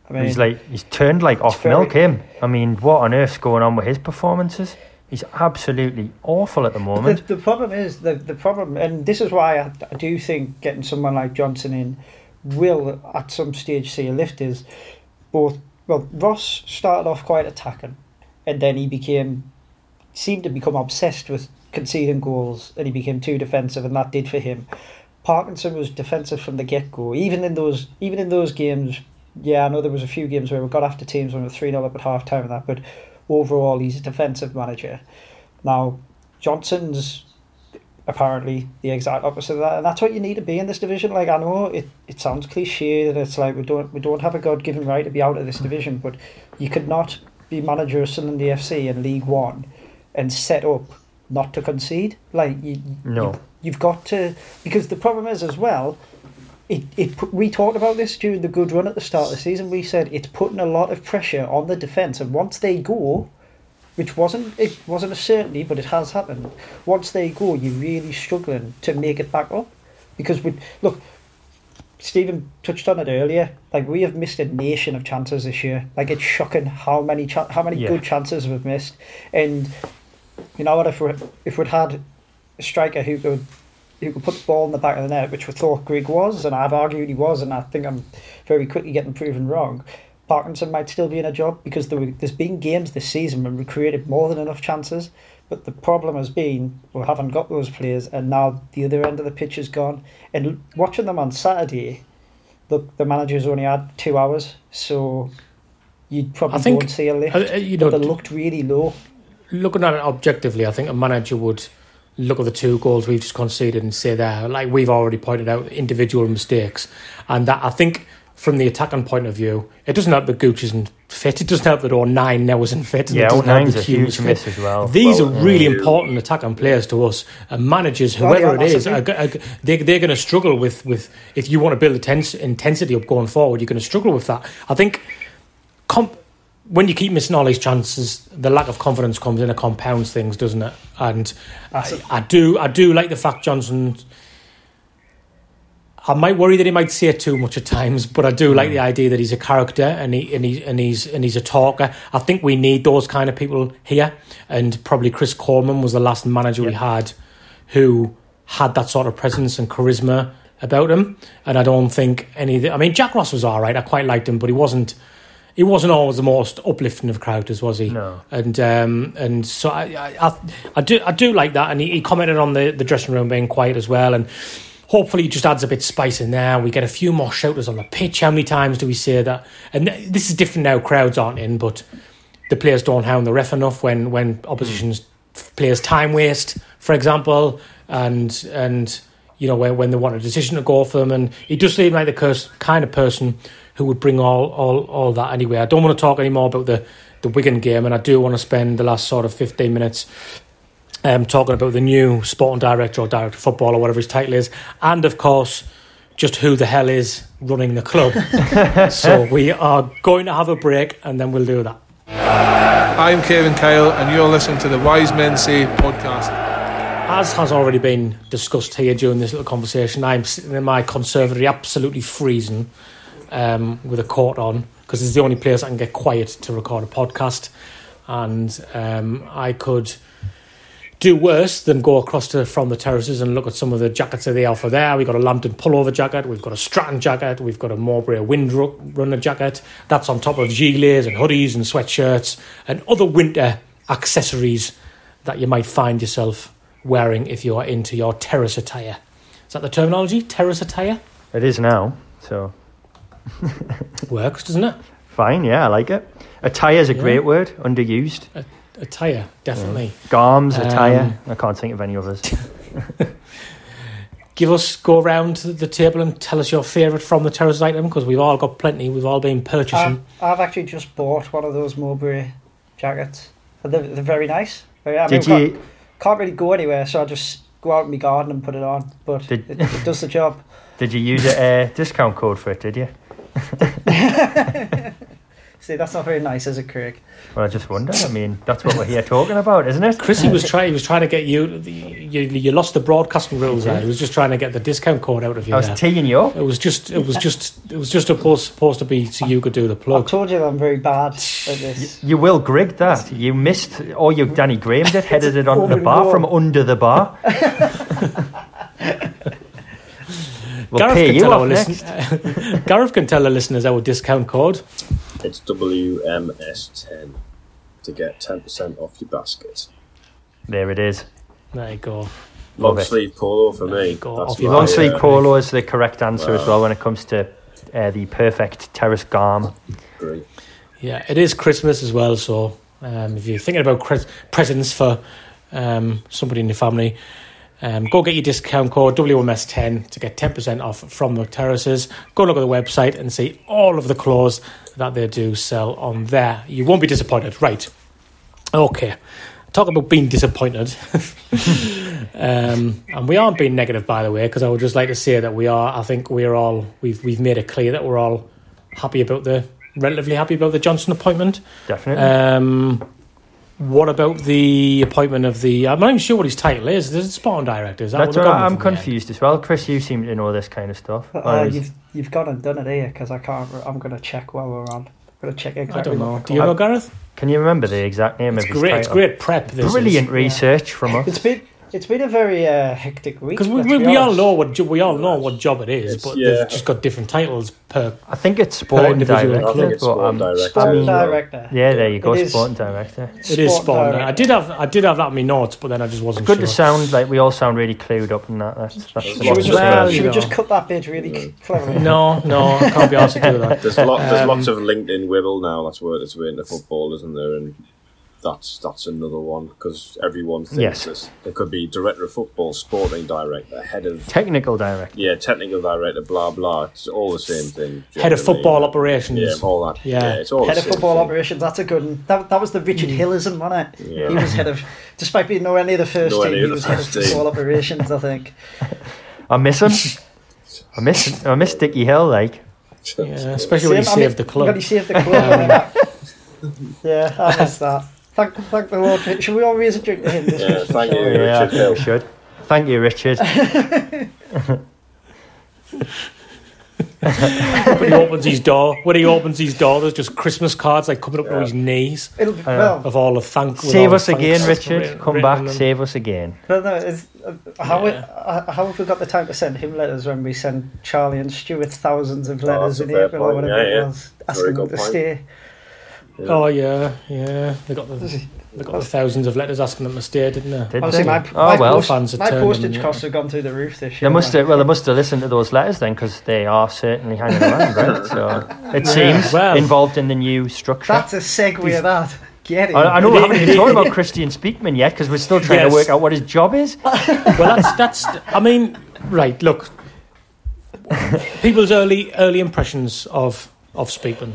I mean, he's like he's turned like off very- milk. Him. I mean, what on earth's going on with his performances? He's absolutely awful at the the, moment. the problem is the the problem, and this is why I, I do think getting someone like Johnson in will at some stage see a lift. Is both well, Ross started off quite attacking, and then he became seemed to become obsessed with conceding goals, and he became too defensive, and that did for him. Parkinson was defensive from the get go, even in those even in those games. Yeah, I know there was a few games where we got after teams when we were three 0 up at half time and that, but overall he's a defensive manager. Now Johnson's apparently the exact opposite of that, and that's what you need to be in this division. Like I know it, it sounds cliche that it's like we don't we don't have a God given right to be out of this division, but you could not be manager of Sunderland FC in League One and set up not to concede. Like you, No. you, you've got to because the problem is as well. It, it we talked about this during the good run at the start of the season. We said it's putting a lot of pressure on the defence, and once they go, which wasn't it wasn't a certainty, but it has happened. Once they go, you're really struggling to make it back up because we look. Stephen touched on it earlier. Like we have missed a nation of chances this year. Like it's shocking how many cha- how many Yeah. good chances we've missed. And you know what? If we if we'd had a striker who could who could put the ball in the back of the net, which we thought Grigg was, and I've argued he was, and I think I'm very quickly getting proven wrong. Parkinson might still be in a job because there were, there's been games this season when we created more than enough chances, but the problem has been we haven't got those players, and now the other end of the pitch is gone. And watching them on Saturday, look, the manager's only had two hours, so you probably I think, won't see a lift. uh, uh, you know, but they looked really low. looking at it objectively, I think a manager would look at the two goals we've just conceded and say there, like we've already pointed out, individual mistakes, and that I think from the attacking point of view, it doesn't help that Gooch isn't fit. It doesn't help that O'Nien now isn't fit. And Yeah, it doesn't nine's a Hume is huge miss as well. These Well, are really yeah. important attacking players to us. And managers, Oh, whoever yeah, it is, are, massively. are, they, they're going to struggle with, with if you want to build intens- intensity up going forward, you're going to struggle with that. I think comp- when you keep missing all these chances, the lack of confidence comes in and compounds things, doesn't it? And That's I. I do, I do like the fact Johnson. I might worry that he might say it too much at times, but I do like the idea that he's a character and he and he and he's and he's a talker. I think we need those kind of people here, and probably Chris Coleman was the last manager we had who had that sort of presence and charisma about him. And I don't think any. I mean, Jack Ross was all right. I quite liked him, but he wasn't. He wasn't always the most uplifting of characters, was he? No. And um, and so I, I, I, I do I do like that, and he, he commented on the, the dressing room being quiet as well, and hopefully it just adds a bit of spice in there. We get a few more shouters on the pitch. How many times do we say that? And this is different now. Crowds aren't in, but the players don't hound the ref enough when when opposition's players time waste, for example, and and you know when when they want a decision to go for them, and he does seem like the kind of person who would bring all all all that anyway. I don't want to talk anymore about the the Wigan game, and I do want to spend the last sort of fifteen minutes. Um, talking about the new sporting director or director of football or whatever his title is, and of course, just who the hell is running the club. [LAUGHS] so we are going to have a break, and then we'll do that. I'm Kevin Kyle, and you're listening to the Wise Men Say podcast. As has already been discussed here during this little conversation, I'm sitting in my conservatory absolutely freezing um, with a coat on because it's the only place I can get quiet to record a podcast. And um, I could do worse than go across to from the terraces and look at some of the jackets that they offer there. We've got a Lambton pullover jacket, we've got a Stratton jacket, we've got a Mowbray windrunner jacket. That's on top of gilets and hoodies and sweatshirts and other winter accessories that you might find yourself wearing if you are into your terrace attire. Is that the terminology? Terrace attire? It is now, so Works, doesn't it? fine. Yeah, I like it. Attire is a Yeah. great word, underused. Attire, definitely. Garms, attire. Um, I can't think of any others. [LAUGHS] Give us, go around the table and tell us your favourite from the terrace item because we've all got plenty. We've all been purchasing. I've, I've actually just bought one of those Mowbray jackets. They're, they're very nice. Very, I mean, Did can't, you? can't really go anywhere, so I just go out in my garden and put it on. But Did- it, it does the job. [LAUGHS] Did you use a uh, discount code for it? Did you? [LAUGHS] See, that's not very nice, is it, Craig? Well, I just wonder. I mean, that's what we're here talking about, isn't it? Chrissy was trying. He was trying to get you. You, you lost the broadcasting rules. There. He was just trying to get the discount code out of you. I was there. teeing you up. It was just. It was just. It was just supposed supposed to be so you could do the plug. I've told you that I'm very bad at [SIGHS] this. You will Grigg that. You missed, or you Danny Graham'd it, headed it onto the bar the from under the bar. [LAUGHS] we'll Gareth can tell our off next. listen- [LAUGHS] Gareth can tell the listeners our discount code. It's WMS10 to get 10% off your basket. There it is. There you go. Long sleeve polo for There me. you go, That's your Long sleeve uh, polo is the correct answer as well when it comes to uh, the perfect terrace garm. Great. Yeah, it is Christmas as well. So um, if you're thinking about Chris- presents for um, somebody in your family, um, go get your discount code WMS10 to get 10% off from the terraces. Go look at the website and see all of the clothes that they do sell on there. You won't be disappointed. Right. Okay. Talk about being disappointed. [LAUGHS] um, and we aren't being negative, by the way, because I would just like to say that we are. I think we're all we've we've made it clear that we're all happy about the relatively happy about the Johnson appointment. Definitely. Um, what about the appointment of the? I'm not even sure what his title is. There's a sporting director. Is that That's what what I'm with in the end? confused as well. Chris, you seem to know this kind of stuff. Uh, Whereas- you've you've gone and done it here because I can't. I'm going to check while we're on. I'm going to check exactly. I don't know. what Do you know Gareth? can you remember the exact name It's of his great. It's title? great prep. This Brilliant Is. research from [LAUGHS] It's us. been It's been a very uh, hectic week. Because we, we, be we all know what jo- we all know what job it is, It's- but yeah. they've just got different titles per. I think it's sporting individual director. I think it's but, sport um, director. Sport I mean, director. yeah, there you go, It is- sporting director. It is Sport spot on. director. I did have I did have that in my notes, but then I just wasn't Good sure. to sound like we all sound really clued up in that. That's, that's Should Should we just, Well, should you we just cut that bit really cleverly? [LAUGHS] No, no, I can't be asked to do that. There's lot. There's Um, lots of LinkedIn wibble now. That's where it's way into football, isn't there? And that's that's another one because everyone thinks Yes. this. It could be director of football, sporting director, head of technical director. yeah, technical director, blah blah. It's all the same thing. Head of football operations. Yeah, all that. Yeah. Yeah, it's all Head of football thing. operations. That's a good one. That, that was the Richard mm. Hillism, wasn't it? Yeah. He was head of, despite being nowhere near the first Nowhere team, near he was head of first team. football operations. I think. [LAUGHS] I miss him. I miss I miss Dickie Hill. Like Yeah, especially when he Same- I mean, saved the club. When he saved the club. yeah, [LAUGHS] I missed that. Thank, thank the Lord. Should we all raise a drink to him Yeah, thank you. we? yeah, I Richard think we should. Thank you, Richard. [LAUGHS] when he opens his door, when he opens his door, there's just Christmas cards like coming up to his knees It'll be, well, of all the thank. with Save us again, Richard. written- Come written back. them. Save us again. no, no, it's, uh, how, Yeah. uh, how have we got the time to send him letters when we send Charlie and Stuart thousands of letters that's a in fair April or whatever Yeah, it was, asking them to point. stay? Oh yeah, yeah. They got the they got the thousands of letters asking them to stay, didn't they? Did Honestly, they? my, oh my, well. post, Fans my postage yeah. costs have gone through the roof this year. They year. must have, well, they must have listened to those letters then, because they are certainly hanging around, right? [LAUGHS] So it Yeah, seems well. involved in the new structure. That's a segue of that. Get it. I, I know we haven't even talked about Kristjaan Speakman yet because we're still trying Yes. to work out what his job is. [LAUGHS] Well, that's that's. I mean, right. Look, people's early early impressions of of Speakman.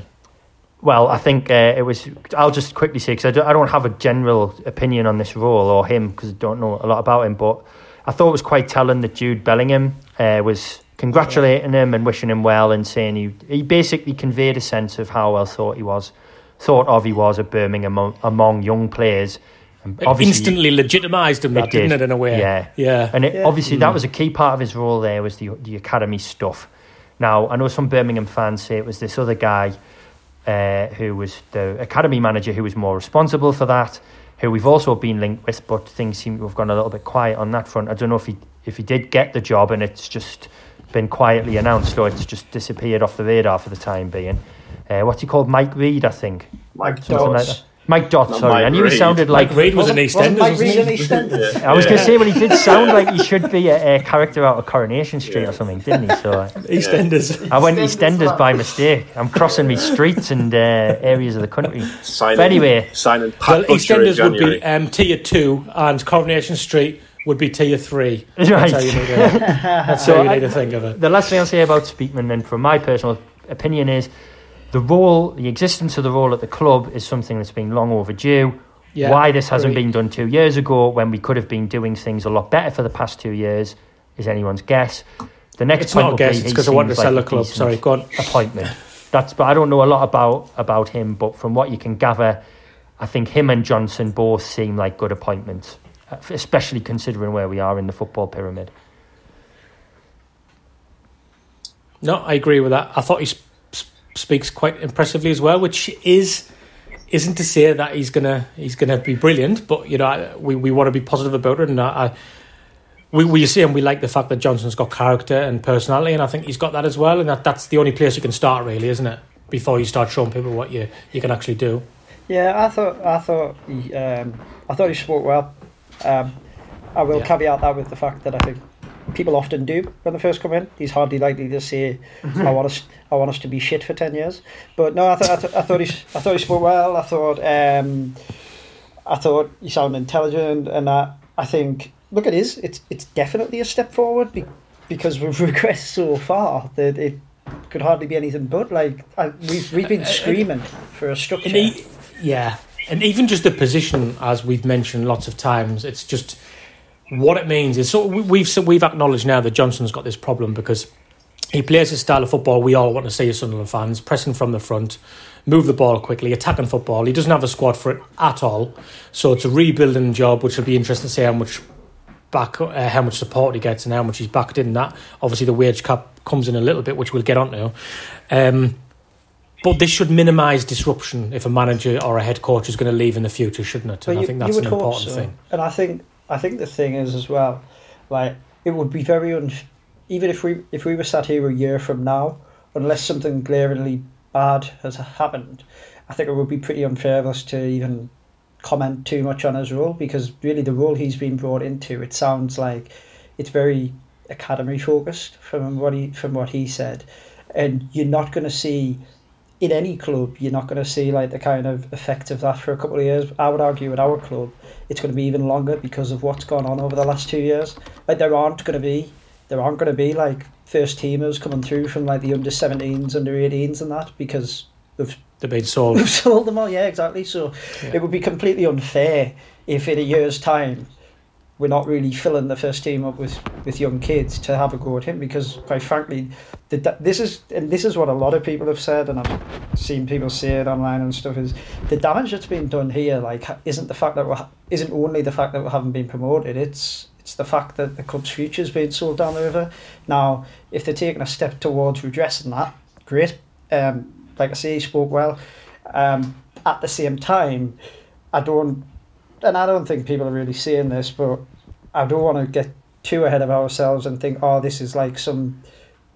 Well, I think uh, it was. I'll just quickly say because I don't, I don't have a general opinion on this role or him because I don't know a lot about him. But I thought it was quite telling that Jude Bellingham uh, was congratulating him and wishing him well and saying he he basically conveyed a sense of how well thought he was, thought of he was at Birmingham among, among young players. And It obviously- instantly legitimised him, that It didn't it? In a way, Yeah. yeah. And it, Yeah. obviously, that was a key part of his role there was the the academy stuff. Now, I know some Birmingham fans say it was this other guy uh, who was the academy manager who was more responsible for that, who we've also been linked with, but things seem to have gone a little bit quiet on that front. I don't know if he if he did get the job and it's just been quietly announced or it's just disappeared off the radar for the time being. Uh, what's he called? Mike Reed, I think. Mike Something like Dodds. that. Mike Dot, Not sorry. Mike I knew he Reed. sounded like Mike Reed was an Wasn't- wasn't EastEnders, Mike Reed he? an EastEnders? [LAUGHS] I was Yeah. going to say, well, he did sound like he should be a, a character out of Coronation Street or something, didn't he? So [LAUGHS] uh, EastEnders. I went EastEnders, EastEnders man. by mistake. I'm crossing me streets and uh, areas of the country. Signing, But anyway. signing Well, Pat Butcher EastEnders would be um, tier two, and Coronation Street would be tier three. [LAUGHS] Right. That's how you need to, that's So how you I- need to think of it. The last thing I'll say about Speakman, then, from my personal opinion, is the role, the existence of the role at the club is something that's been long overdue. Yeah, Why this hasn't been done two years ago when we could have been doing things a lot better for the past two years is anyone's guess. The next It's point not a guess. be It's because I wanted to seems sell like the club. Sorry, go on. appointment. That's but I don't know a lot about about him, but from what you can gather, I think him and Johnson both seem like good appointments, uh, especially considering where we are in the football pyramid. No, I agree with that. I thought he sp- sp- speaks quite impressively as well, which is isn't to say that he's gonna he's gonna be brilliant, but you know I, we we want to be positive about it, and I, I we we see and we like the fact that Johnson's got character and personality, and I think he's got that as well, and that that's the only place you can start really, isn't it? Before you start showing people what you you can actually do. Yeah, I thought I thought he, um, I thought he spoke well. Um, I will Yeah. caveat that with the fact that I think people often do when they first come in. He's hardly likely to say, [LAUGHS] "I want us, I want us to be shit for ten years." But no, I, th- I, th- I thought he, I thought he spoke well. I thought, um, I thought he sounded intelligent, and I, I think, look at his, it's it's definitely a step forward be, because we've [LAUGHS] regressed so far that it could hardly be anything but like I, we've we've been uh, uh, uh, screaming for a structure. Yeah, and even just the position, as we've mentioned lots of times, it's just what it means is so we- we've we've acknowledged now that Johnson's got this problem because he plays a style of football we all want to see as Sunderland fans, pressing from the front, move the ball quickly, attacking football. He doesn't have a squad for it at all, so it's a rebuilding job, which will be interesting to see how much back, uh, how much support he gets, and how much he's backed in that. Obviously, the wage cap comes in a little bit, which we'll get onto. Um, but this should minimise disruption if a manager or a head coach is going to leave in the future, shouldn't it? And But I think that's an important so. thing. And I think I think the thing is as well, like it would be very un. Even if we if we were sat here a year from now, unless something glaringly bad has happened, I think it would be pretty unfair of us to even comment too much on his role because really the role he's been brought into, it sounds like it's very academy focused from what he from what he said, and you're not going to see in any club you're not going to see like the kind of effect of that for a couple of years. I would argue at our club it's going to be even longer because of what's gone on over the last two years. Like there aren't going to be there aren't going to be like first teamers coming through from like the under 17s, under 18s, and that because they've They've been sold. [LAUGHS] We've sold them all, yeah, exactly. So Yeah. it would be completely unfair if in a year's time we're not really filling the first team up with, with young kids to have a go at him because, quite frankly, the, this is and this is what a lot of people have said, and I've seen people say it online and stuff. Is the damage that's been done here like isn't the fact that we isn't only the fact that we haven't been promoted. It's it's the fact that the club's future's been sold down the river. Now, if they're taking a step towards redressing that, great. Um, like I say, he spoke well. Um, at the same time, I don't, and I don't think people are really seeing this, but I don't want to get too ahead of ourselves and think, oh, this is like some,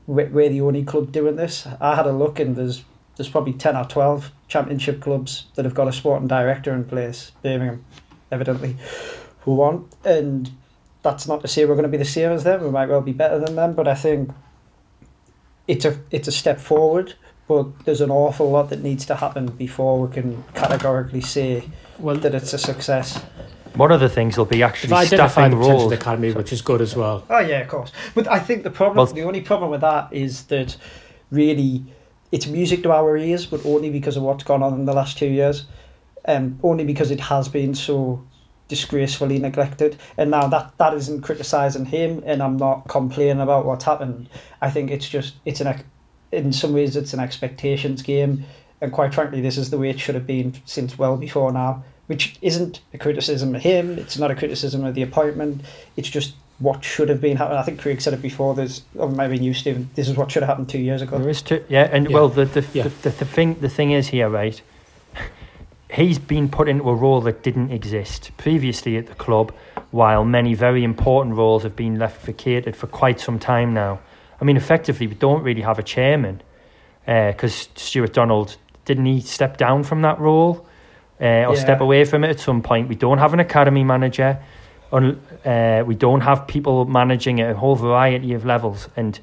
we're the only club doing this. I had a look and there's there's probably 10 or 12 championship clubs that have got a sporting director in place, Birmingham, evidently, who want. And that's not to say we're going to be the same as them. We might well be better than them, but I think it's a it's a step forward. But there's an awful lot that needs to happen before we can categorically say Well, that it's a success. One of the things will be they've actually identified staffing the potential of roles. the academy, which is good as well. Oh yeah, of course. But I think the problem, Well- the only problem with that is that really it's music to our ears, but only because of what's gone on in the last two years, and only because it has been so disgracefully neglected. And now that that isn't criticising him, and I'm not complaining about what's happened. I think it's just it's an in some ways it's an expectations game, and quite frankly, this is the way it should have been since well before now. Which isn't a criticism of him. It's not a criticism of the appointment. It's just what should have been happening. I think Craig said it before. There's, or maybe you, Stephen. This is what should have happened two years ago. There is two, yeah, and Yeah. well, the the, Yeah. the the thing the thing is here, right? He's been put into a role that didn't exist previously at the club, while many very important roles have been left vacated for quite some time now. I mean, effectively, we don't really have a chairman uh, because Stuart Donald didn't he step down from that role uh, or step away from it at some point. We don't have an academy manager. Uh, we don't have people managing at a whole variety of levels, and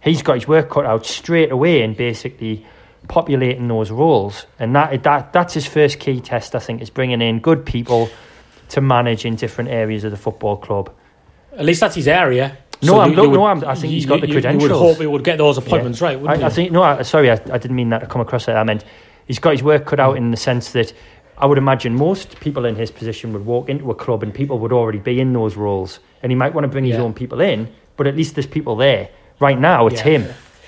he's got his work cut out straight away in basically populating those roles. And that that that's his first key test, I think, is bringing in good people to manage in different areas of the football club. At least that's his area. No, I'm- you- no, would- no, I'm- I think he's got the you- You would credentials. hope he would get those appointments right, wouldn't I, I think no, I, sorry, I, I didn't mean that to come across like that. I meant he's got his work cut out in the sense that I would imagine most people in his position would walk into a club and people would already be in those roles, and he might want to bring his own people in, but at least there's people there. Right now, it's Yeah. him.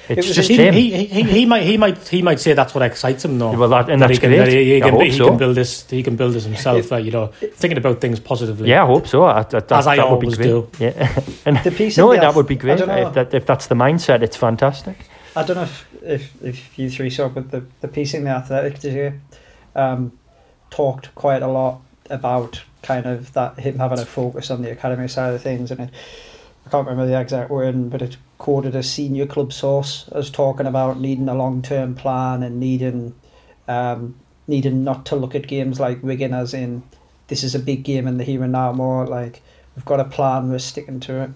It's was just he, him. he, he, he might he might he might say that's what excites him though. Well, that- and That that's he can, great. that he, he can, hope he so. can build this he can build this himself. uh, you know, thinking about things positively. yeah, I hope so. I, that, As I that would be always great. do. Yeah, [LAUGHS] and The piece no, in the that would be great if that if that's the mindset. It's fantastic. I don't know if, if, if you three saw, but the, the piece in the Athletic today um, talked quite a lot about kind of that him having a focus on the academy side of things, and it, I can't remember the exact word, but it quoted a senior club source as talking about needing a long term plan and needing um, needing not to look at games like Wigan as in this is a big game in the here and now, more like we've got a plan, we're sticking to it.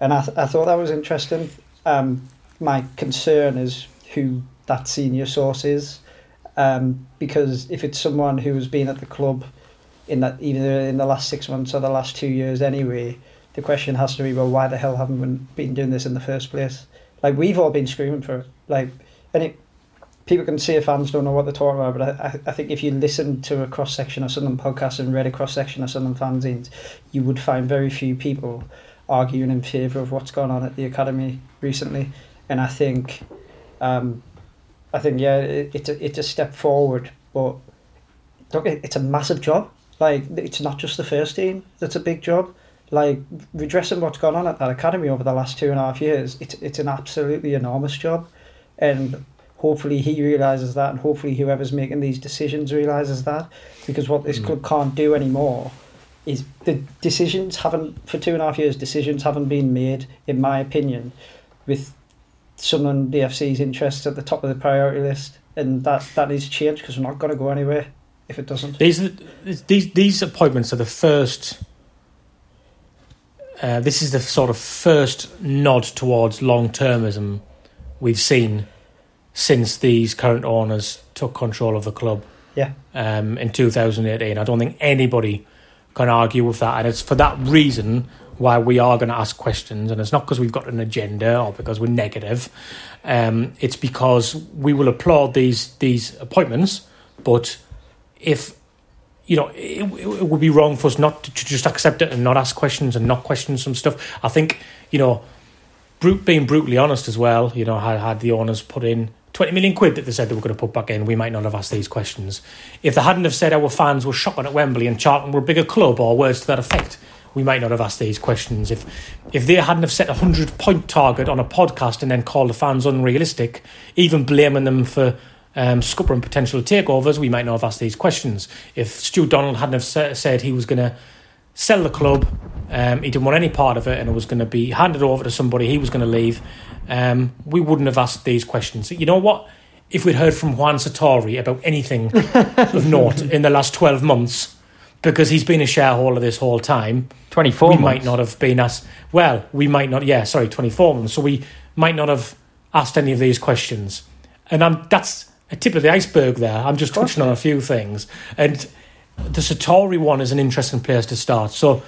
And I, th- I thought that was interesting. Um, my concern is who that senior source is, um, because if it's someone who has been at the club in that either in the last six months or the last two years anyway, the question has to be, well, why the hell haven't we been doing this in the first place? Like we've all been screaming for it. Like, and it, people can say fans don't know what they're talking about, but I, I- think if you listen to a cross section of Sunderland podcasts and read a cross section of Sunderland fanzines, you would find very few people arguing in favour of what's gone on at the academy recently. And I think, um, I think yeah, it, it's a, it's a step forward, but look, it, it's a massive job. Like it's not just the first team that's a big job. Like redressing what's gone on at that academy over the last two and a half years, it's it's an absolutely enormous job, and hopefully he realizes that, and hopefully whoever's making these decisions realizes that, because what this mm. club can't do anymore is the decisions haven't for two and a half years. Decisions haven't been made, in my opinion, with Sunderland the FC's interests at the top of the priority list, and that that needs to change because we're not going to go anywhere if it doesn't. These these these appointments are the first. Uh, this is the sort of first nod towards long termism we've seen since these current owners took control of the club. Yeah. Um, in 2018, I don't think anybody can argue with that, and it's for that reason why we are going to ask questions, and it's not because we've got an agenda or because we're negative. Um, it's because we will applaud these these appointments, but if you know, it, it would be wrong for us not to, to just accept it and not ask questions and not question some stuff. I think, you know, brute, being brutally honest as well, you know, had, had the owners put in 20 million quid that they said they were going to put back in, we might not have asked these questions. If they hadn't have said our fans were shocking at Wembley and Charlton were a bigger club or words to that effect, we might not have asked these questions. If if they hadn't have set a 100 point target on a podcast and then called the fans unrealistic, even blaming them for um, scuppering potential takeovers, we might not have asked these questions. If Stu Donald hadn't have sa- said he was going to sell the club, um, he didn't want any part of it, and it was going to be handed over to somebody, he was going to leave, um, we wouldn't have asked these questions. You know what? If we'd heard from Juan Sartori about anything of [LAUGHS] note in the last 12 months, because he's been a shareholder this whole time, 24 we months. might not have been asked. Well, we might not. Yeah, sorry, twenty four months. So we might not have asked any of these questions. And I'm that's a tip of the iceberg. There, I'm just touching on a few things. And the Sartori one is an interesting place to start. So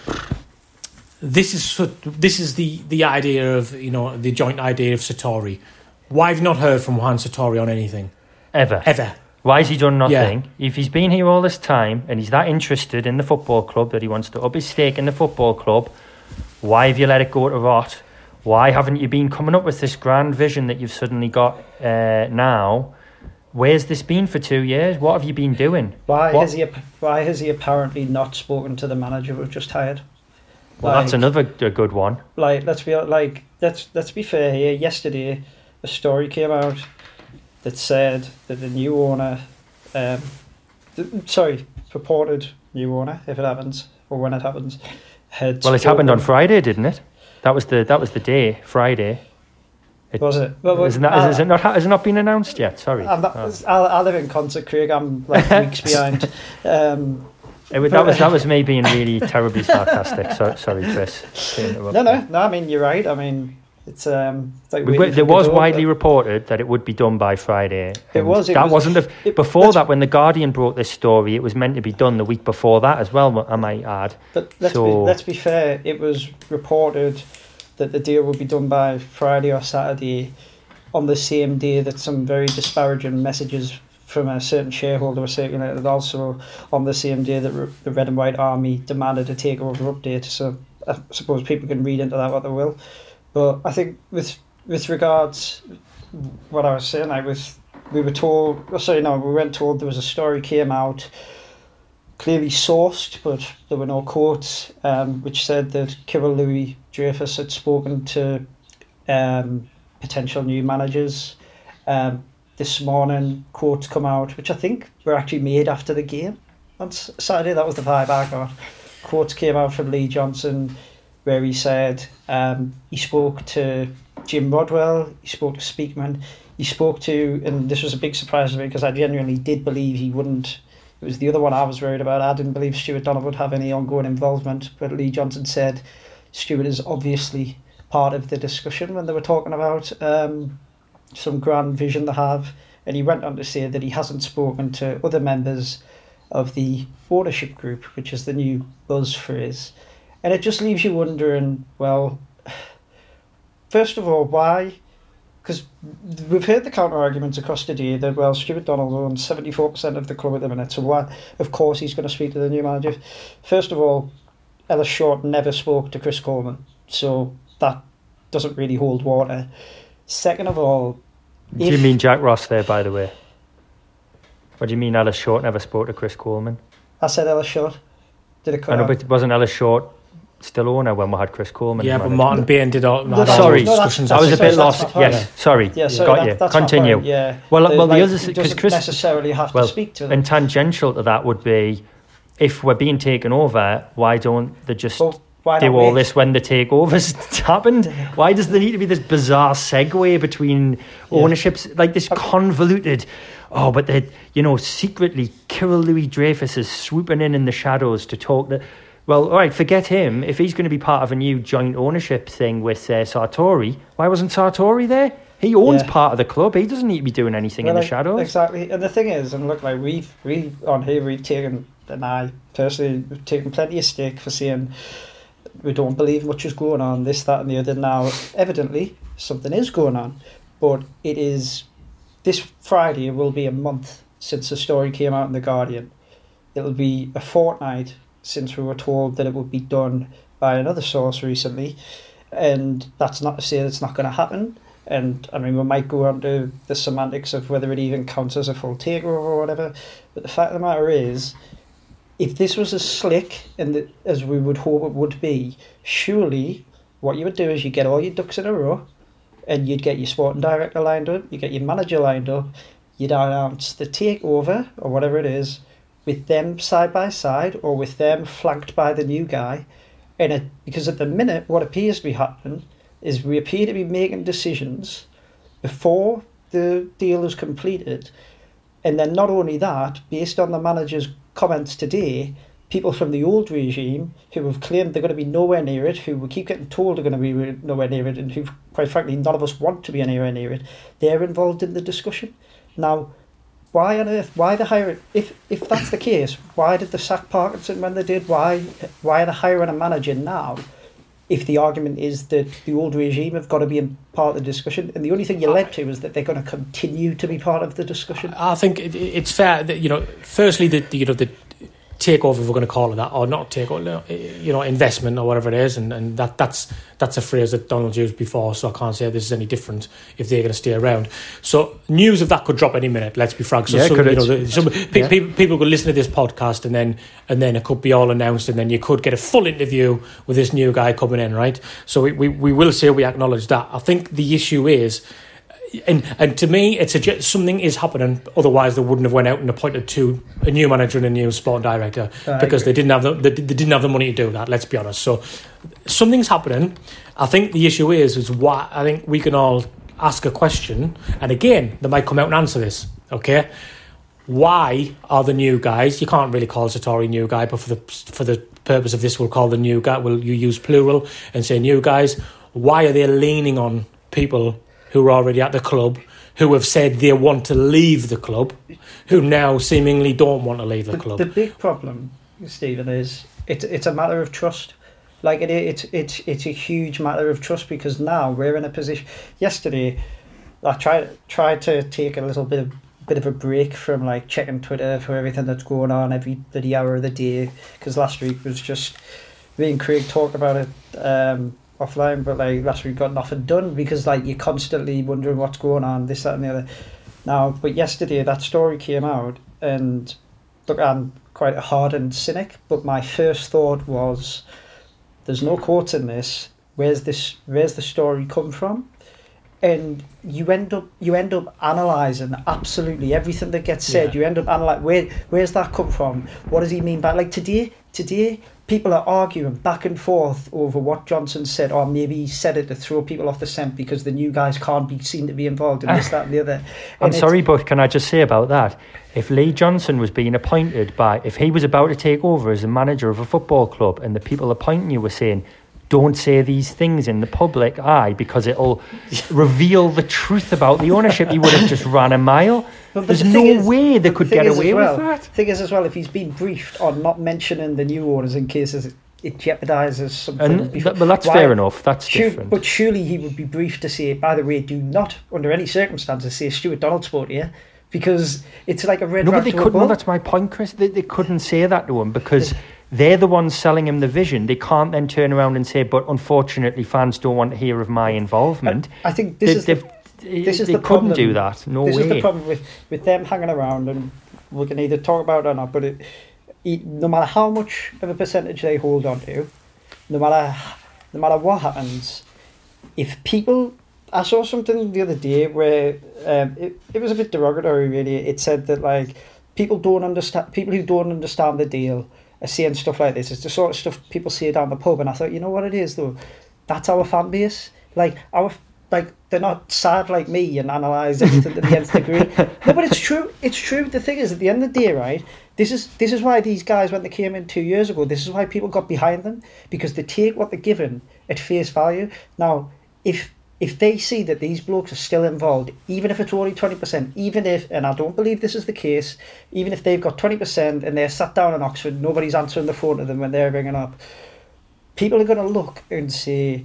this is this is the the idea of you know the joint idea of Sartori. Why have you not heard from Juan Sartori on anything Ever. ever? Why has he done Yeah. nothing? If he's been here all this time and he's that interested in the football club that he wants to up his stake in the football club, why have you let it go to rot? Why haven't you been coming up with this grand vision that you've suddenly got uh, now? Where's this been for two years? What have you been doing? Why What- has he? Why has he apparently not spoken to the manager we've just hired? Well, that's another a good one. like let's be like let's let's be fair here. Yesterday, a story came out that said that the new owner, um, th- sorry, purported new owner, if it happens or when it happens, had Well, it happened on Friday, didn't it? That was the that was the day, Friday. It, Was it? Well, isn't that, I- is it not has it not been announced yet? Sorry. Not, Oh. I, I live in concert, Craig. I'm like [LAUGHS] weeks behind. Um, It was, that was that was me being really terribly sarcastic. So, sorry, Chris. [LAUGHS] no, no, no. I mean, you're right. I mean, it's um, it's like We, there was widely but- reported that it would be done by Friday. It was, it that was- wasn't the, it- before that when the Guardian brought this story. It was meant to be done the week before that as well. I might add. But let's So- be let's be fair. It was reported that the deal would be done by Friday or Saturday, on the same day that some very disparaging messages from a certain shareholder were circulated. Also on the same day that re- the Red and White Army demanded a takeover update. So I suppose people can read into that what they will. But I think with with regards what I was saying, I was we were told. oh, Sorry, no, we weren't told. There was a story came out clearly sourced, but there were no quotes, um, which said that Kyril Louis Dreyfus had spoken to um, potential new managers. Um, this morning, quotes come out, which I think were actually made after the game on Saturday. That was the vibe I got. Quotes came out from Lee Johnson, where he said um, he spoke to Jim Rodwell, he spoke to Speakman, he spoke to, and this was a big surprise to me because I genuinely did believe he wouldn't it was the other one I was worried about. I didn't believe Stuart Donald would have any ongoing involvement, but Lee Johnson said Stuart is obviously part of the discussion when they were talking about um, some grand vision they have. And he went on to say that he hasn't spoken to other members of the ownership group, which is the new buzz phrase. And it just leaves you wondering, well, first of all, why? Because we've heard the counter arguments across the day that well Stuart Donald owns seventy four percent of the club at the minute, so why of course he's going to speak to the new manager. First of all, Ellis Short never spoke to Chris Coleman, so that doesn't really hold water. Second of all, Do you mean Jack Ross there, by the way? What do you mean Ellis Short never spoke to Chris Coleman? I said Ellis Short. Did it I know, out? but wasn't Ellis Short still owner when we had Chris Coleman? Yeah, but manager? Martin Bain did all. No, all Sorry, no, that's- discussions I was a bit lost. Yes, sorry. Yeah, so got that, you. that's Continue. yeah. Well, The- well, the like, other he because Chris necessarily have well, to speak to them. and tangential to that would be if we're being taken over, why don't they just Well, do all wait? this when the takeovers [LAUGHS] happened? Why does there need to be this bizarre segue between ownerships, like this convoluted? Oh, but they, you know, secretly Kyril Louis Dreyfus is swooping in in the shadows to talk that. Well, all right, forget him. If he's going to be part of a new joint ownership thing with uh, Sartori, why wasn't Sartori there? He owns Yeah. part of the club. He doesn't need to be doing anything in the shadows. Exactly. And the thing is, and look, like we've we on here we've taken, and I personally have taken plenty of stick for saying we don't believe much is going on, this, that, and the other. Now, evidently, something is going on, but it is this Friday will be a month since the story came out in the Guardian. It'll be a fortnight since we were told that it would be done by another source recently, and that's not to say that it's not going to happen. And I mean, we might go on to the semantics of whether it even counts as a full takeover or whatever. But the fact of the matter is, if this was as slick and as we would hope it would be, surely what you would do is you get all your ducks in a row, and you'd get your sporting director lined up, you get your manager lined up, you'd announce the takeover or whatever it is, with them side by side or with them flanked by the new guy, and it, because at the minute what appears to be happening is we appear to be making decisions before the deal is completed. And then not only that, based on the manager's comments today, people from the old regime who have claimed they're going to be nowhere near it, who we keep getting told are going to be nowhere near it, and who, quite frankly, none of us want to be anywhere near it, they're involved in the discussion. Now, why on earth? Why the hiring? If if that's the case, why did they sack Parkinson when they did? Why why are they hiring a manager now? If the argument is that the old regime have got to be part of the discussion, and the only thing you led to is that they're going to continue to be part of the discussion. I think it, it's fair that you know. Firstly, the, the you know the takeover, if we're going to call it that, or not takeover, you know, investment or whatever it is, and, and that that's that's a phrase that Donald used before, so I can't say this is any different if they're going to stay around. So news of that could drop any minute. Let's be frank. So, Yeah, some, you know, the, some pe- Yeah. people, people could listen to this podcast and then and then it could be all announced, and then you could get a full interview with this new guy coming in, right? So we we, we will say we acknowledge that. I think the issue is and and to me, it's a something is happening. Otherwise, they wouldn't have went out and appointed two a new manager and a new sport director I because they didn't have the they, they didn't have the money to do that. Let's be honest. So something's happening. I think the issue is is why I think we can all ask a question, and again, they might come out and answer this. Okay, why are the new guys? You can't really call Sartori new guy, but for the for the purpose of this, we'll call the new guy. Will you use plural and say new guys? Why are they leaning on people who are already at the club, who have said they want to leave the club, who now seemingly don't want to leave the The, club? the big problem, Stephen, is it's it's a matter of trust. Like it, it's it's it's a huge matter of trust because now we're in a position. Yesterday, I tried tried to take a little bit of bit of a break from like checking Twitter for everything that's going on every bloody hour of the day because last week was just me and Craig talked about it um, offline, but like last week got nothing done because like you're constantly wondering what's going on, this, that, and the other. Now, but yesterday that story came out, and look, I'm quite a hardened cynic, but my first thought was, there's no quotes in this. Where's this? Where's the story come from? And you end up you end up analysing absolutely everything that gets said. Yeah. You end up analysing where where's that come from? What does he mean by like today? Today people are arguing back and forth over what Johnson said, or maybe he said it to throw people off the scent because the new guys can't be seen to be involved in this, that, and the other. [LAUGHS] I'm And sorry, but can I just say about that? If Lee Johnson was being appointed by, if he was about to take over as a manager of a football club and the people appointing you were saying, don't say these things in the public eye because it'll [LAUGHS] reveal the truth about the ownership, he would have just ran a mile. But- There's the no is- way they could the thing get away well, with that. Thing is, as well, if he's been briefed on not mentioning the new owners in case it jeopardizes something. And well, that's why- fair enough. That's Sure, different. but surely he would be briefed to say, by the way, do not, under any circumstances, say Stuart Donald spoke here, because it's like a red No, but they couldn't. No, that's my point, Chris. They, they couldn't say that to him because they're the ones selling him the vision. They can't then turn around and say, "But unfortunately, fans don't want to hear of my involvement." I think this They, is the this is they the couldn't problem. do that. No this way. is the problem with, with them hanging around, and we can either talk about it or not. But it, it, no matter how much of a percentage they hold on to, no matter no matter what happens, if people, I saw something the other day where um, it, it was a bit derogatory. Really, it said that like people don't understand people who don't understand the deal saying stuff like this. It's the sort of stuff people say down the pub, and I thought, you know what it is though, that's our fan base. Like our like they're not sad like me and analyze everything to the nth degree. No, but it's true. It's true. The thing is, at the end of the day, right? This is this is why these guys, when they came in two years ago, this is why people got behind them because they take what they're given at face value. Now, if if they see that these blokes are still involved, even if it's only twenty percent, even if, and I don't believe this is the case, even if they've got twenty percent and they're sat down in Oxford, nobody's answering the phone to them when they're ringing up. People are going to look and say,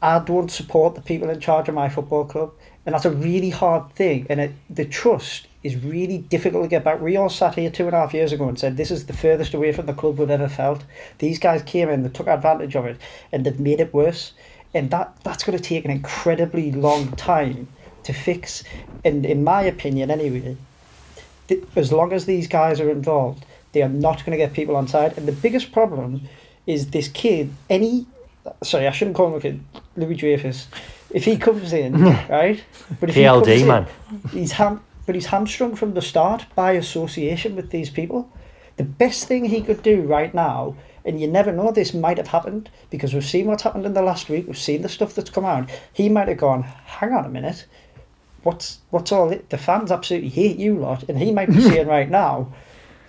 I don't support the people in charge of my football club. And that's a really hard thing. And it, the trust is really difficult to get back. We all sat here two and a half years ago and said, this is the furthest away from the club we've ever felt. These guys came in, they took advantage of it, and they've made it worse. And that, that's going to take an incredibly long time to fix. And in my opinion, anyway, th- as long as these guys are involved, they are not going to get people on side. And the biggest problem is this kid, any sorry, I shouldn't call him a kid, Louis Dreyfus. If he comes in, [LAUGHS] right? But if he PLD, comes in, he's ham, but he's hamstrung from the start by association with these people. The best thing he could do right now, and you never know, this might have happened because we've seen what's happened in the last week. We've seen the stuff that's come out. He might have gone, hang on a minute, what's what's all it? The fans absolutely hate you lot, and he might be [LAUGHS] saying right now,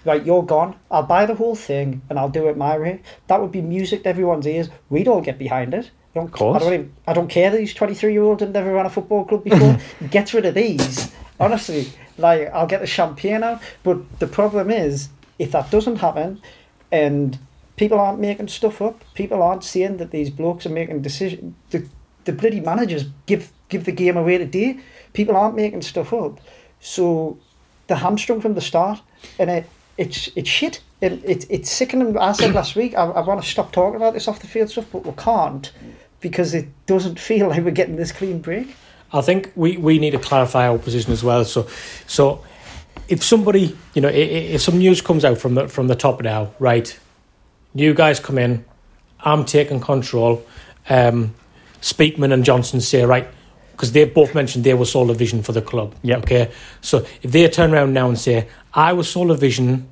right, you're gone. I'll buy the whole thing and I'll do it my way. That would be music to everyone's ears. We'd all get behind it. I don't, course. I don't, even, I don't care that these 23 year olds have never run a football club before. [LAUGHS] get rid of these. Honestly, like, I'll get the champagne out. But the problem is, if that doesn't happen and people aren't making stuff up, people aren't saying that these blokes are making decisions, the, the bloody managers give, give the game away today. People aren't making stuff up. So they're hamstrung from the start. And it, it's it's shit. It, it, it's sickening. I said last week, I, I want to stop talking about this off the field stuff, but we can't because it doesn't [LAUGHS] feel like we're getting this clean break. I think we, we need to clarify our position as well. So, so if somebody, you know, if some news comes out from the from the top now, right? New guys come in, I'm taking control. Um, Speakman and Johnson say right because they've both mentioned they were sole vision for the club. Yep. Okay. So if they turn around now and say I was sole vision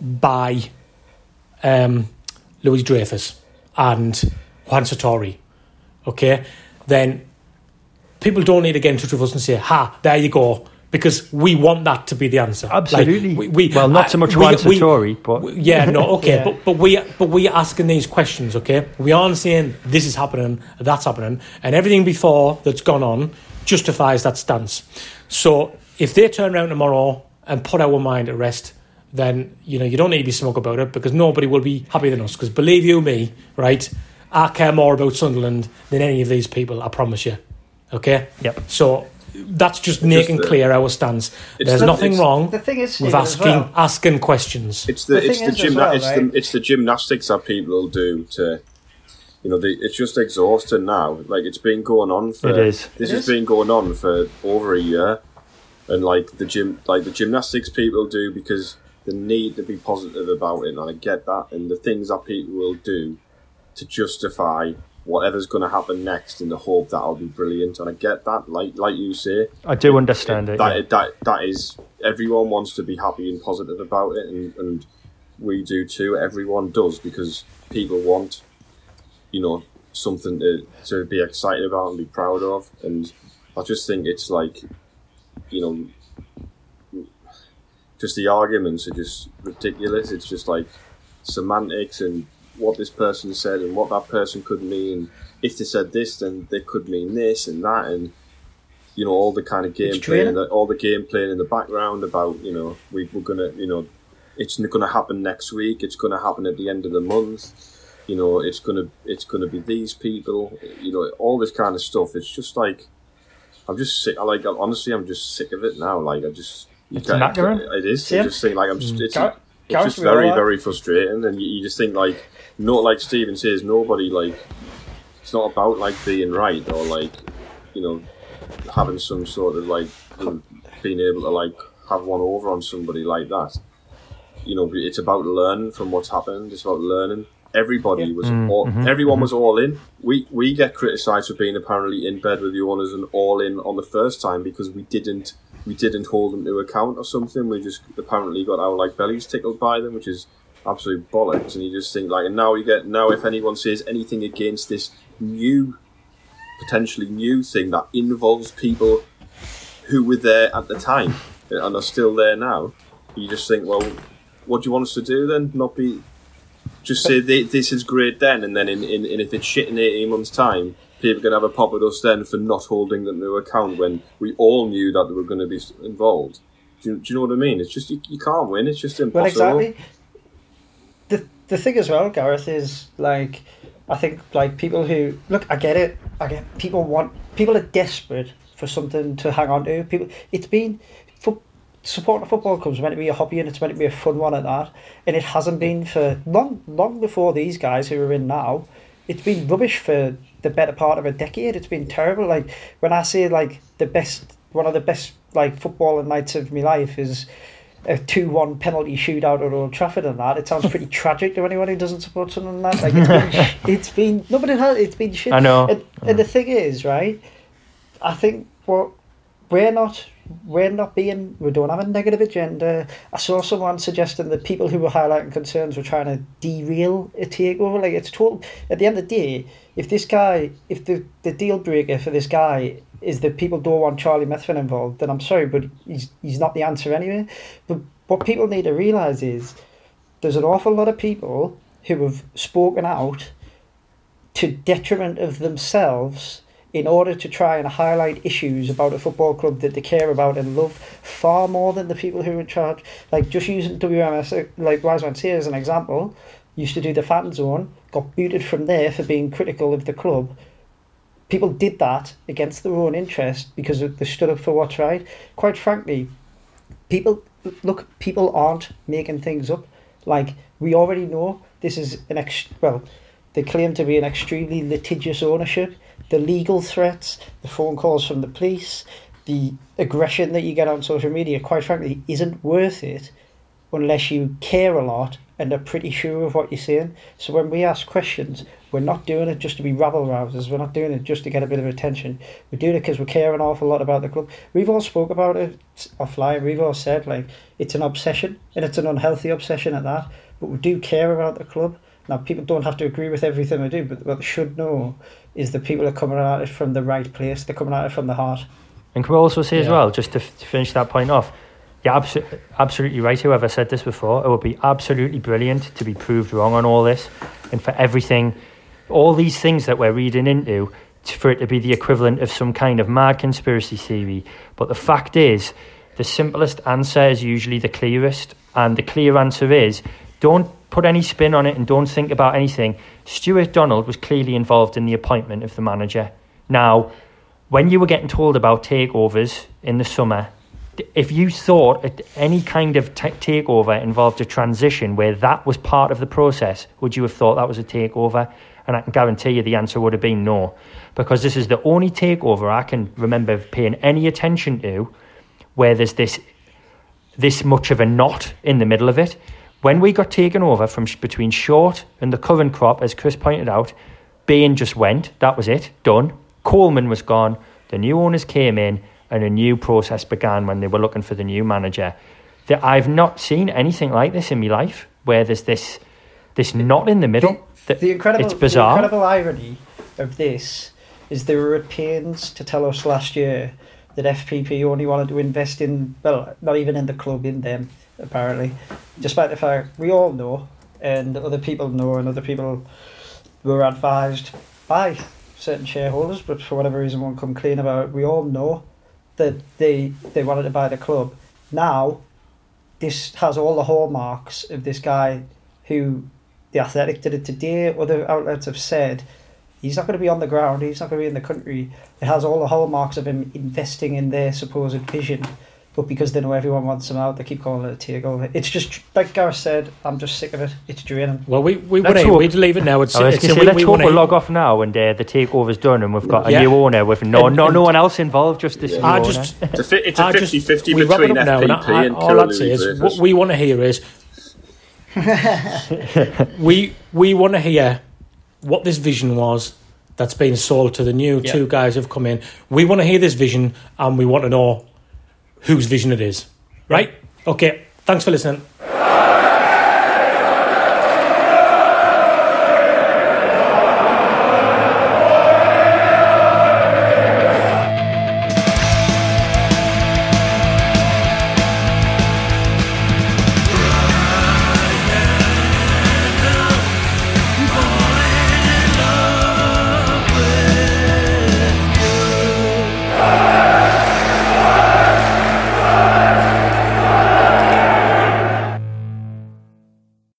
by um, Louis Dreyfus and Juan Sartori, okay, then people don't need to get in touch with us and say, "Ha, there you go," because we want that to be the answer. Like, Absolutely. we, we, well, not so much we- Juan we- Sartori, but we- yeah, no, [LAUGHS] okay, Yeah. but but we but we are asking these questions, okay? We aren't saying this is happening, that's happening, and everything before that's gone on justifies that stance. So if they turn around tomorrow and put our mind at rest, then you know you don't need to be smug about it because nobody will be happier than us. Because believe you me, right? I care more about Sunderland than any of these people. I promise you. Okay. Yep. So that's just making the- clear our stance. There's the- nothing wrong The thing is, with Stephen, asking well, asking questions. It's the, The it's the is as gymna- well, it's right? the it's the gymnastics that people do to, you know, they, it's just exhausting now. Like it's been going on for It is. This It has is. been going on for over a year, and like the gym, like the gymnastics people do because they need to be positive about it, and I get that. And the things that people will do to justify whatever's going to happen next in the hope that I'll be brilliant, and I get that. Like like you say, I do understand it. that, yeah. that that is everyone wants to be happy and positive about it and, and we do too everyone does because people want you know something to, to be excited about and be proud of and i just think it's like you know just the arguments are just ridiculous it's just like semantics and what this person said and what that person could mean if they said this then they could mean this and that and you know all the kind of game playing, all the game playing in the background about you know we, we're gonna you know it's going to happen next week. It's going to happen at the end of the month. You know, it's gonna it's gonna be these people. You know, all this kind of stuff. It's just like I'm just sick. I like honestly, I'm just sick of it now. Like I just you It's can't- It is. I just think like I'm just it's, it's just very very frustrating, and you, you just think like not like Stephen says nobody like it's not about like being right or like you know having some sort of like being able to like have one over on somebody like that. You know, it's about learning from what's happened. It's about learning. Everybody was mm, all, mm-hmm, everyone mm-hmm. was all in. We we get criticised for being apparently in bed with the owners and all in on the first time because we didn't we didn't hold them to account or something. We just apparently got our like bellies tickled by them, which is absolute bollocks. And you just think like, and now you get now if anyone says anything against this new, potentially new thing that involves people who were there at the time and are still there now, you just think, well, what do you want us to do then? Not be just say this is great then, and then in, in, in if it's shit in eighteen months' time, people can have a pop at us then for not holding them to account when we all knew that they were going to be involved. Do you, do you know what I mean? It's just you, you can't win. It's just impossible. Well, exactly. The thing as well, Gareth, is like I think like people who look, I get it. I get people want people are desperate for something to hang on to. People, it's been for supporting a football club is meant to be a hobby and it's meant to be a fun one at that, and it hasn't been for long long before these guys who are in now. It's been rubbish for the better part of a decade. It's been terrible. Like when I say like the best, one of the best like footballing nights of my life is a two-one penalty shootout at Old Trafford and that. It sounds pretty [LAUGHS] tragic to anyone who doesn't support something like that. Like it's been, [LAUGHS] it's been no, but it has. It's been shit. I know. And, and the thing is, right? I think what we're not we're not being we don't have a negative agenda. I saw someone suggesting that people who were highlighting concerns were trying to derail a takeover. Like it's total at the end of the day, if this guy if the, the deal breaker for this guy is that people don't want Charlie Methven involved, then I'm sorry, but he's he's not the answer anyway. But what people need to realise is there's an awful lot of people who have spoken out to detriment of themselves in order to try and highlight issues about a football club that they care about and love far more than the people who are in charge. Like just using WMS, uh, like Wiseman here as an example, used to do the fan zone, got booted from there for being critical of the club. People did that against their own interest because they stood up for what's right. Quite frankly, people look. People aren't making things up. Like we already know, this is an ex. Well, they claim to be an extremely litigious ownership the legal threats, the phone calls from the police, the aggression that you get on social media, quite frankly, isn't worth it unless you care a lot and are pretty sure of what you're saying. So when we ask questions, we're not doing it just to be rabble rousers. We're not doing it just to get a bit of attention. We're doing it because we care an awful lot about the club. We've all spoke about it offline. We've all said like it's an obsession and it's an unhealthy obsession at that. But we do care about the club. Now people don't have to agree with everything we do, but what they should know is that people are coming at it from the right place. They're coming at it from the heart. And can we also say yeah. as well, just to, f- to finish that point off, you're abso- absolutely right. Whoever said this before, it would be absolutely brilliant to be proved wrong on all this, and for everything, all these things that we're reading into, to, for it to be the equivalent of some kind of mad conspiracy theory. But the fact is, the simplest answer is usually the clearest, and the clear answer is don't put any spin on it and don't think about anything. Stuart Donald was clearly involved in the appointment of the manager. Now, when you were getting told about takeovers in the summer, if you thought any kind of t- takeover involved a transition where that was part of the process, would you have thought that was a takeover? And I can guarantee you the answer would have been no, because this is the only takeover I can remember paying any attention to where there's this this much of a knot in the middle of it. When we got taken over from between Short and the current crop, as Chris pointed out, Bain just went. That was it. Done. Coleman was gone. The new owners came in, and a new process began when they were looking for the new manager. That I've not seen anything like this in my life, where there's this this knot in the middle. The, the incredible, it's bizarre. The incredible irony of this is they were at pains to tell us last year that FPP only wanted to invest in well, not even in the club, in them apparently, despite the fact we all know, and other people know, and other people were advised by certain shareholders, but for whatever reason won't come clean about it. We all know that they they wanted to buy the club. Now, this has all the hallmarks of this guy who the Athletic did it today. Other outlets have said he's not going to be on the ground. He's not going to be in the country. It has all the hallmarks of him investing in their supposed vision but because they know everyone wants them out, they keep calling it a takeover. It's just like Gareth said. I'm just sick of it. It's draining. Well, we we want to we'd leave it now. It's, it's, say, we, let's we hope we log off now and uh, the takeover's done and we've got a new owner with no and, no no one else involved. Just this. Yeah. I just it's a, it's a 50-50 between FPP and, I, and all I'd say is what we want to hear is [LAUGHS] we we want to hear what this vision was that's been sold to the new yeah. two guys who've come in. We want to hear this vision and we want to know whose vision it is. Right? Okay. Thanks for listening.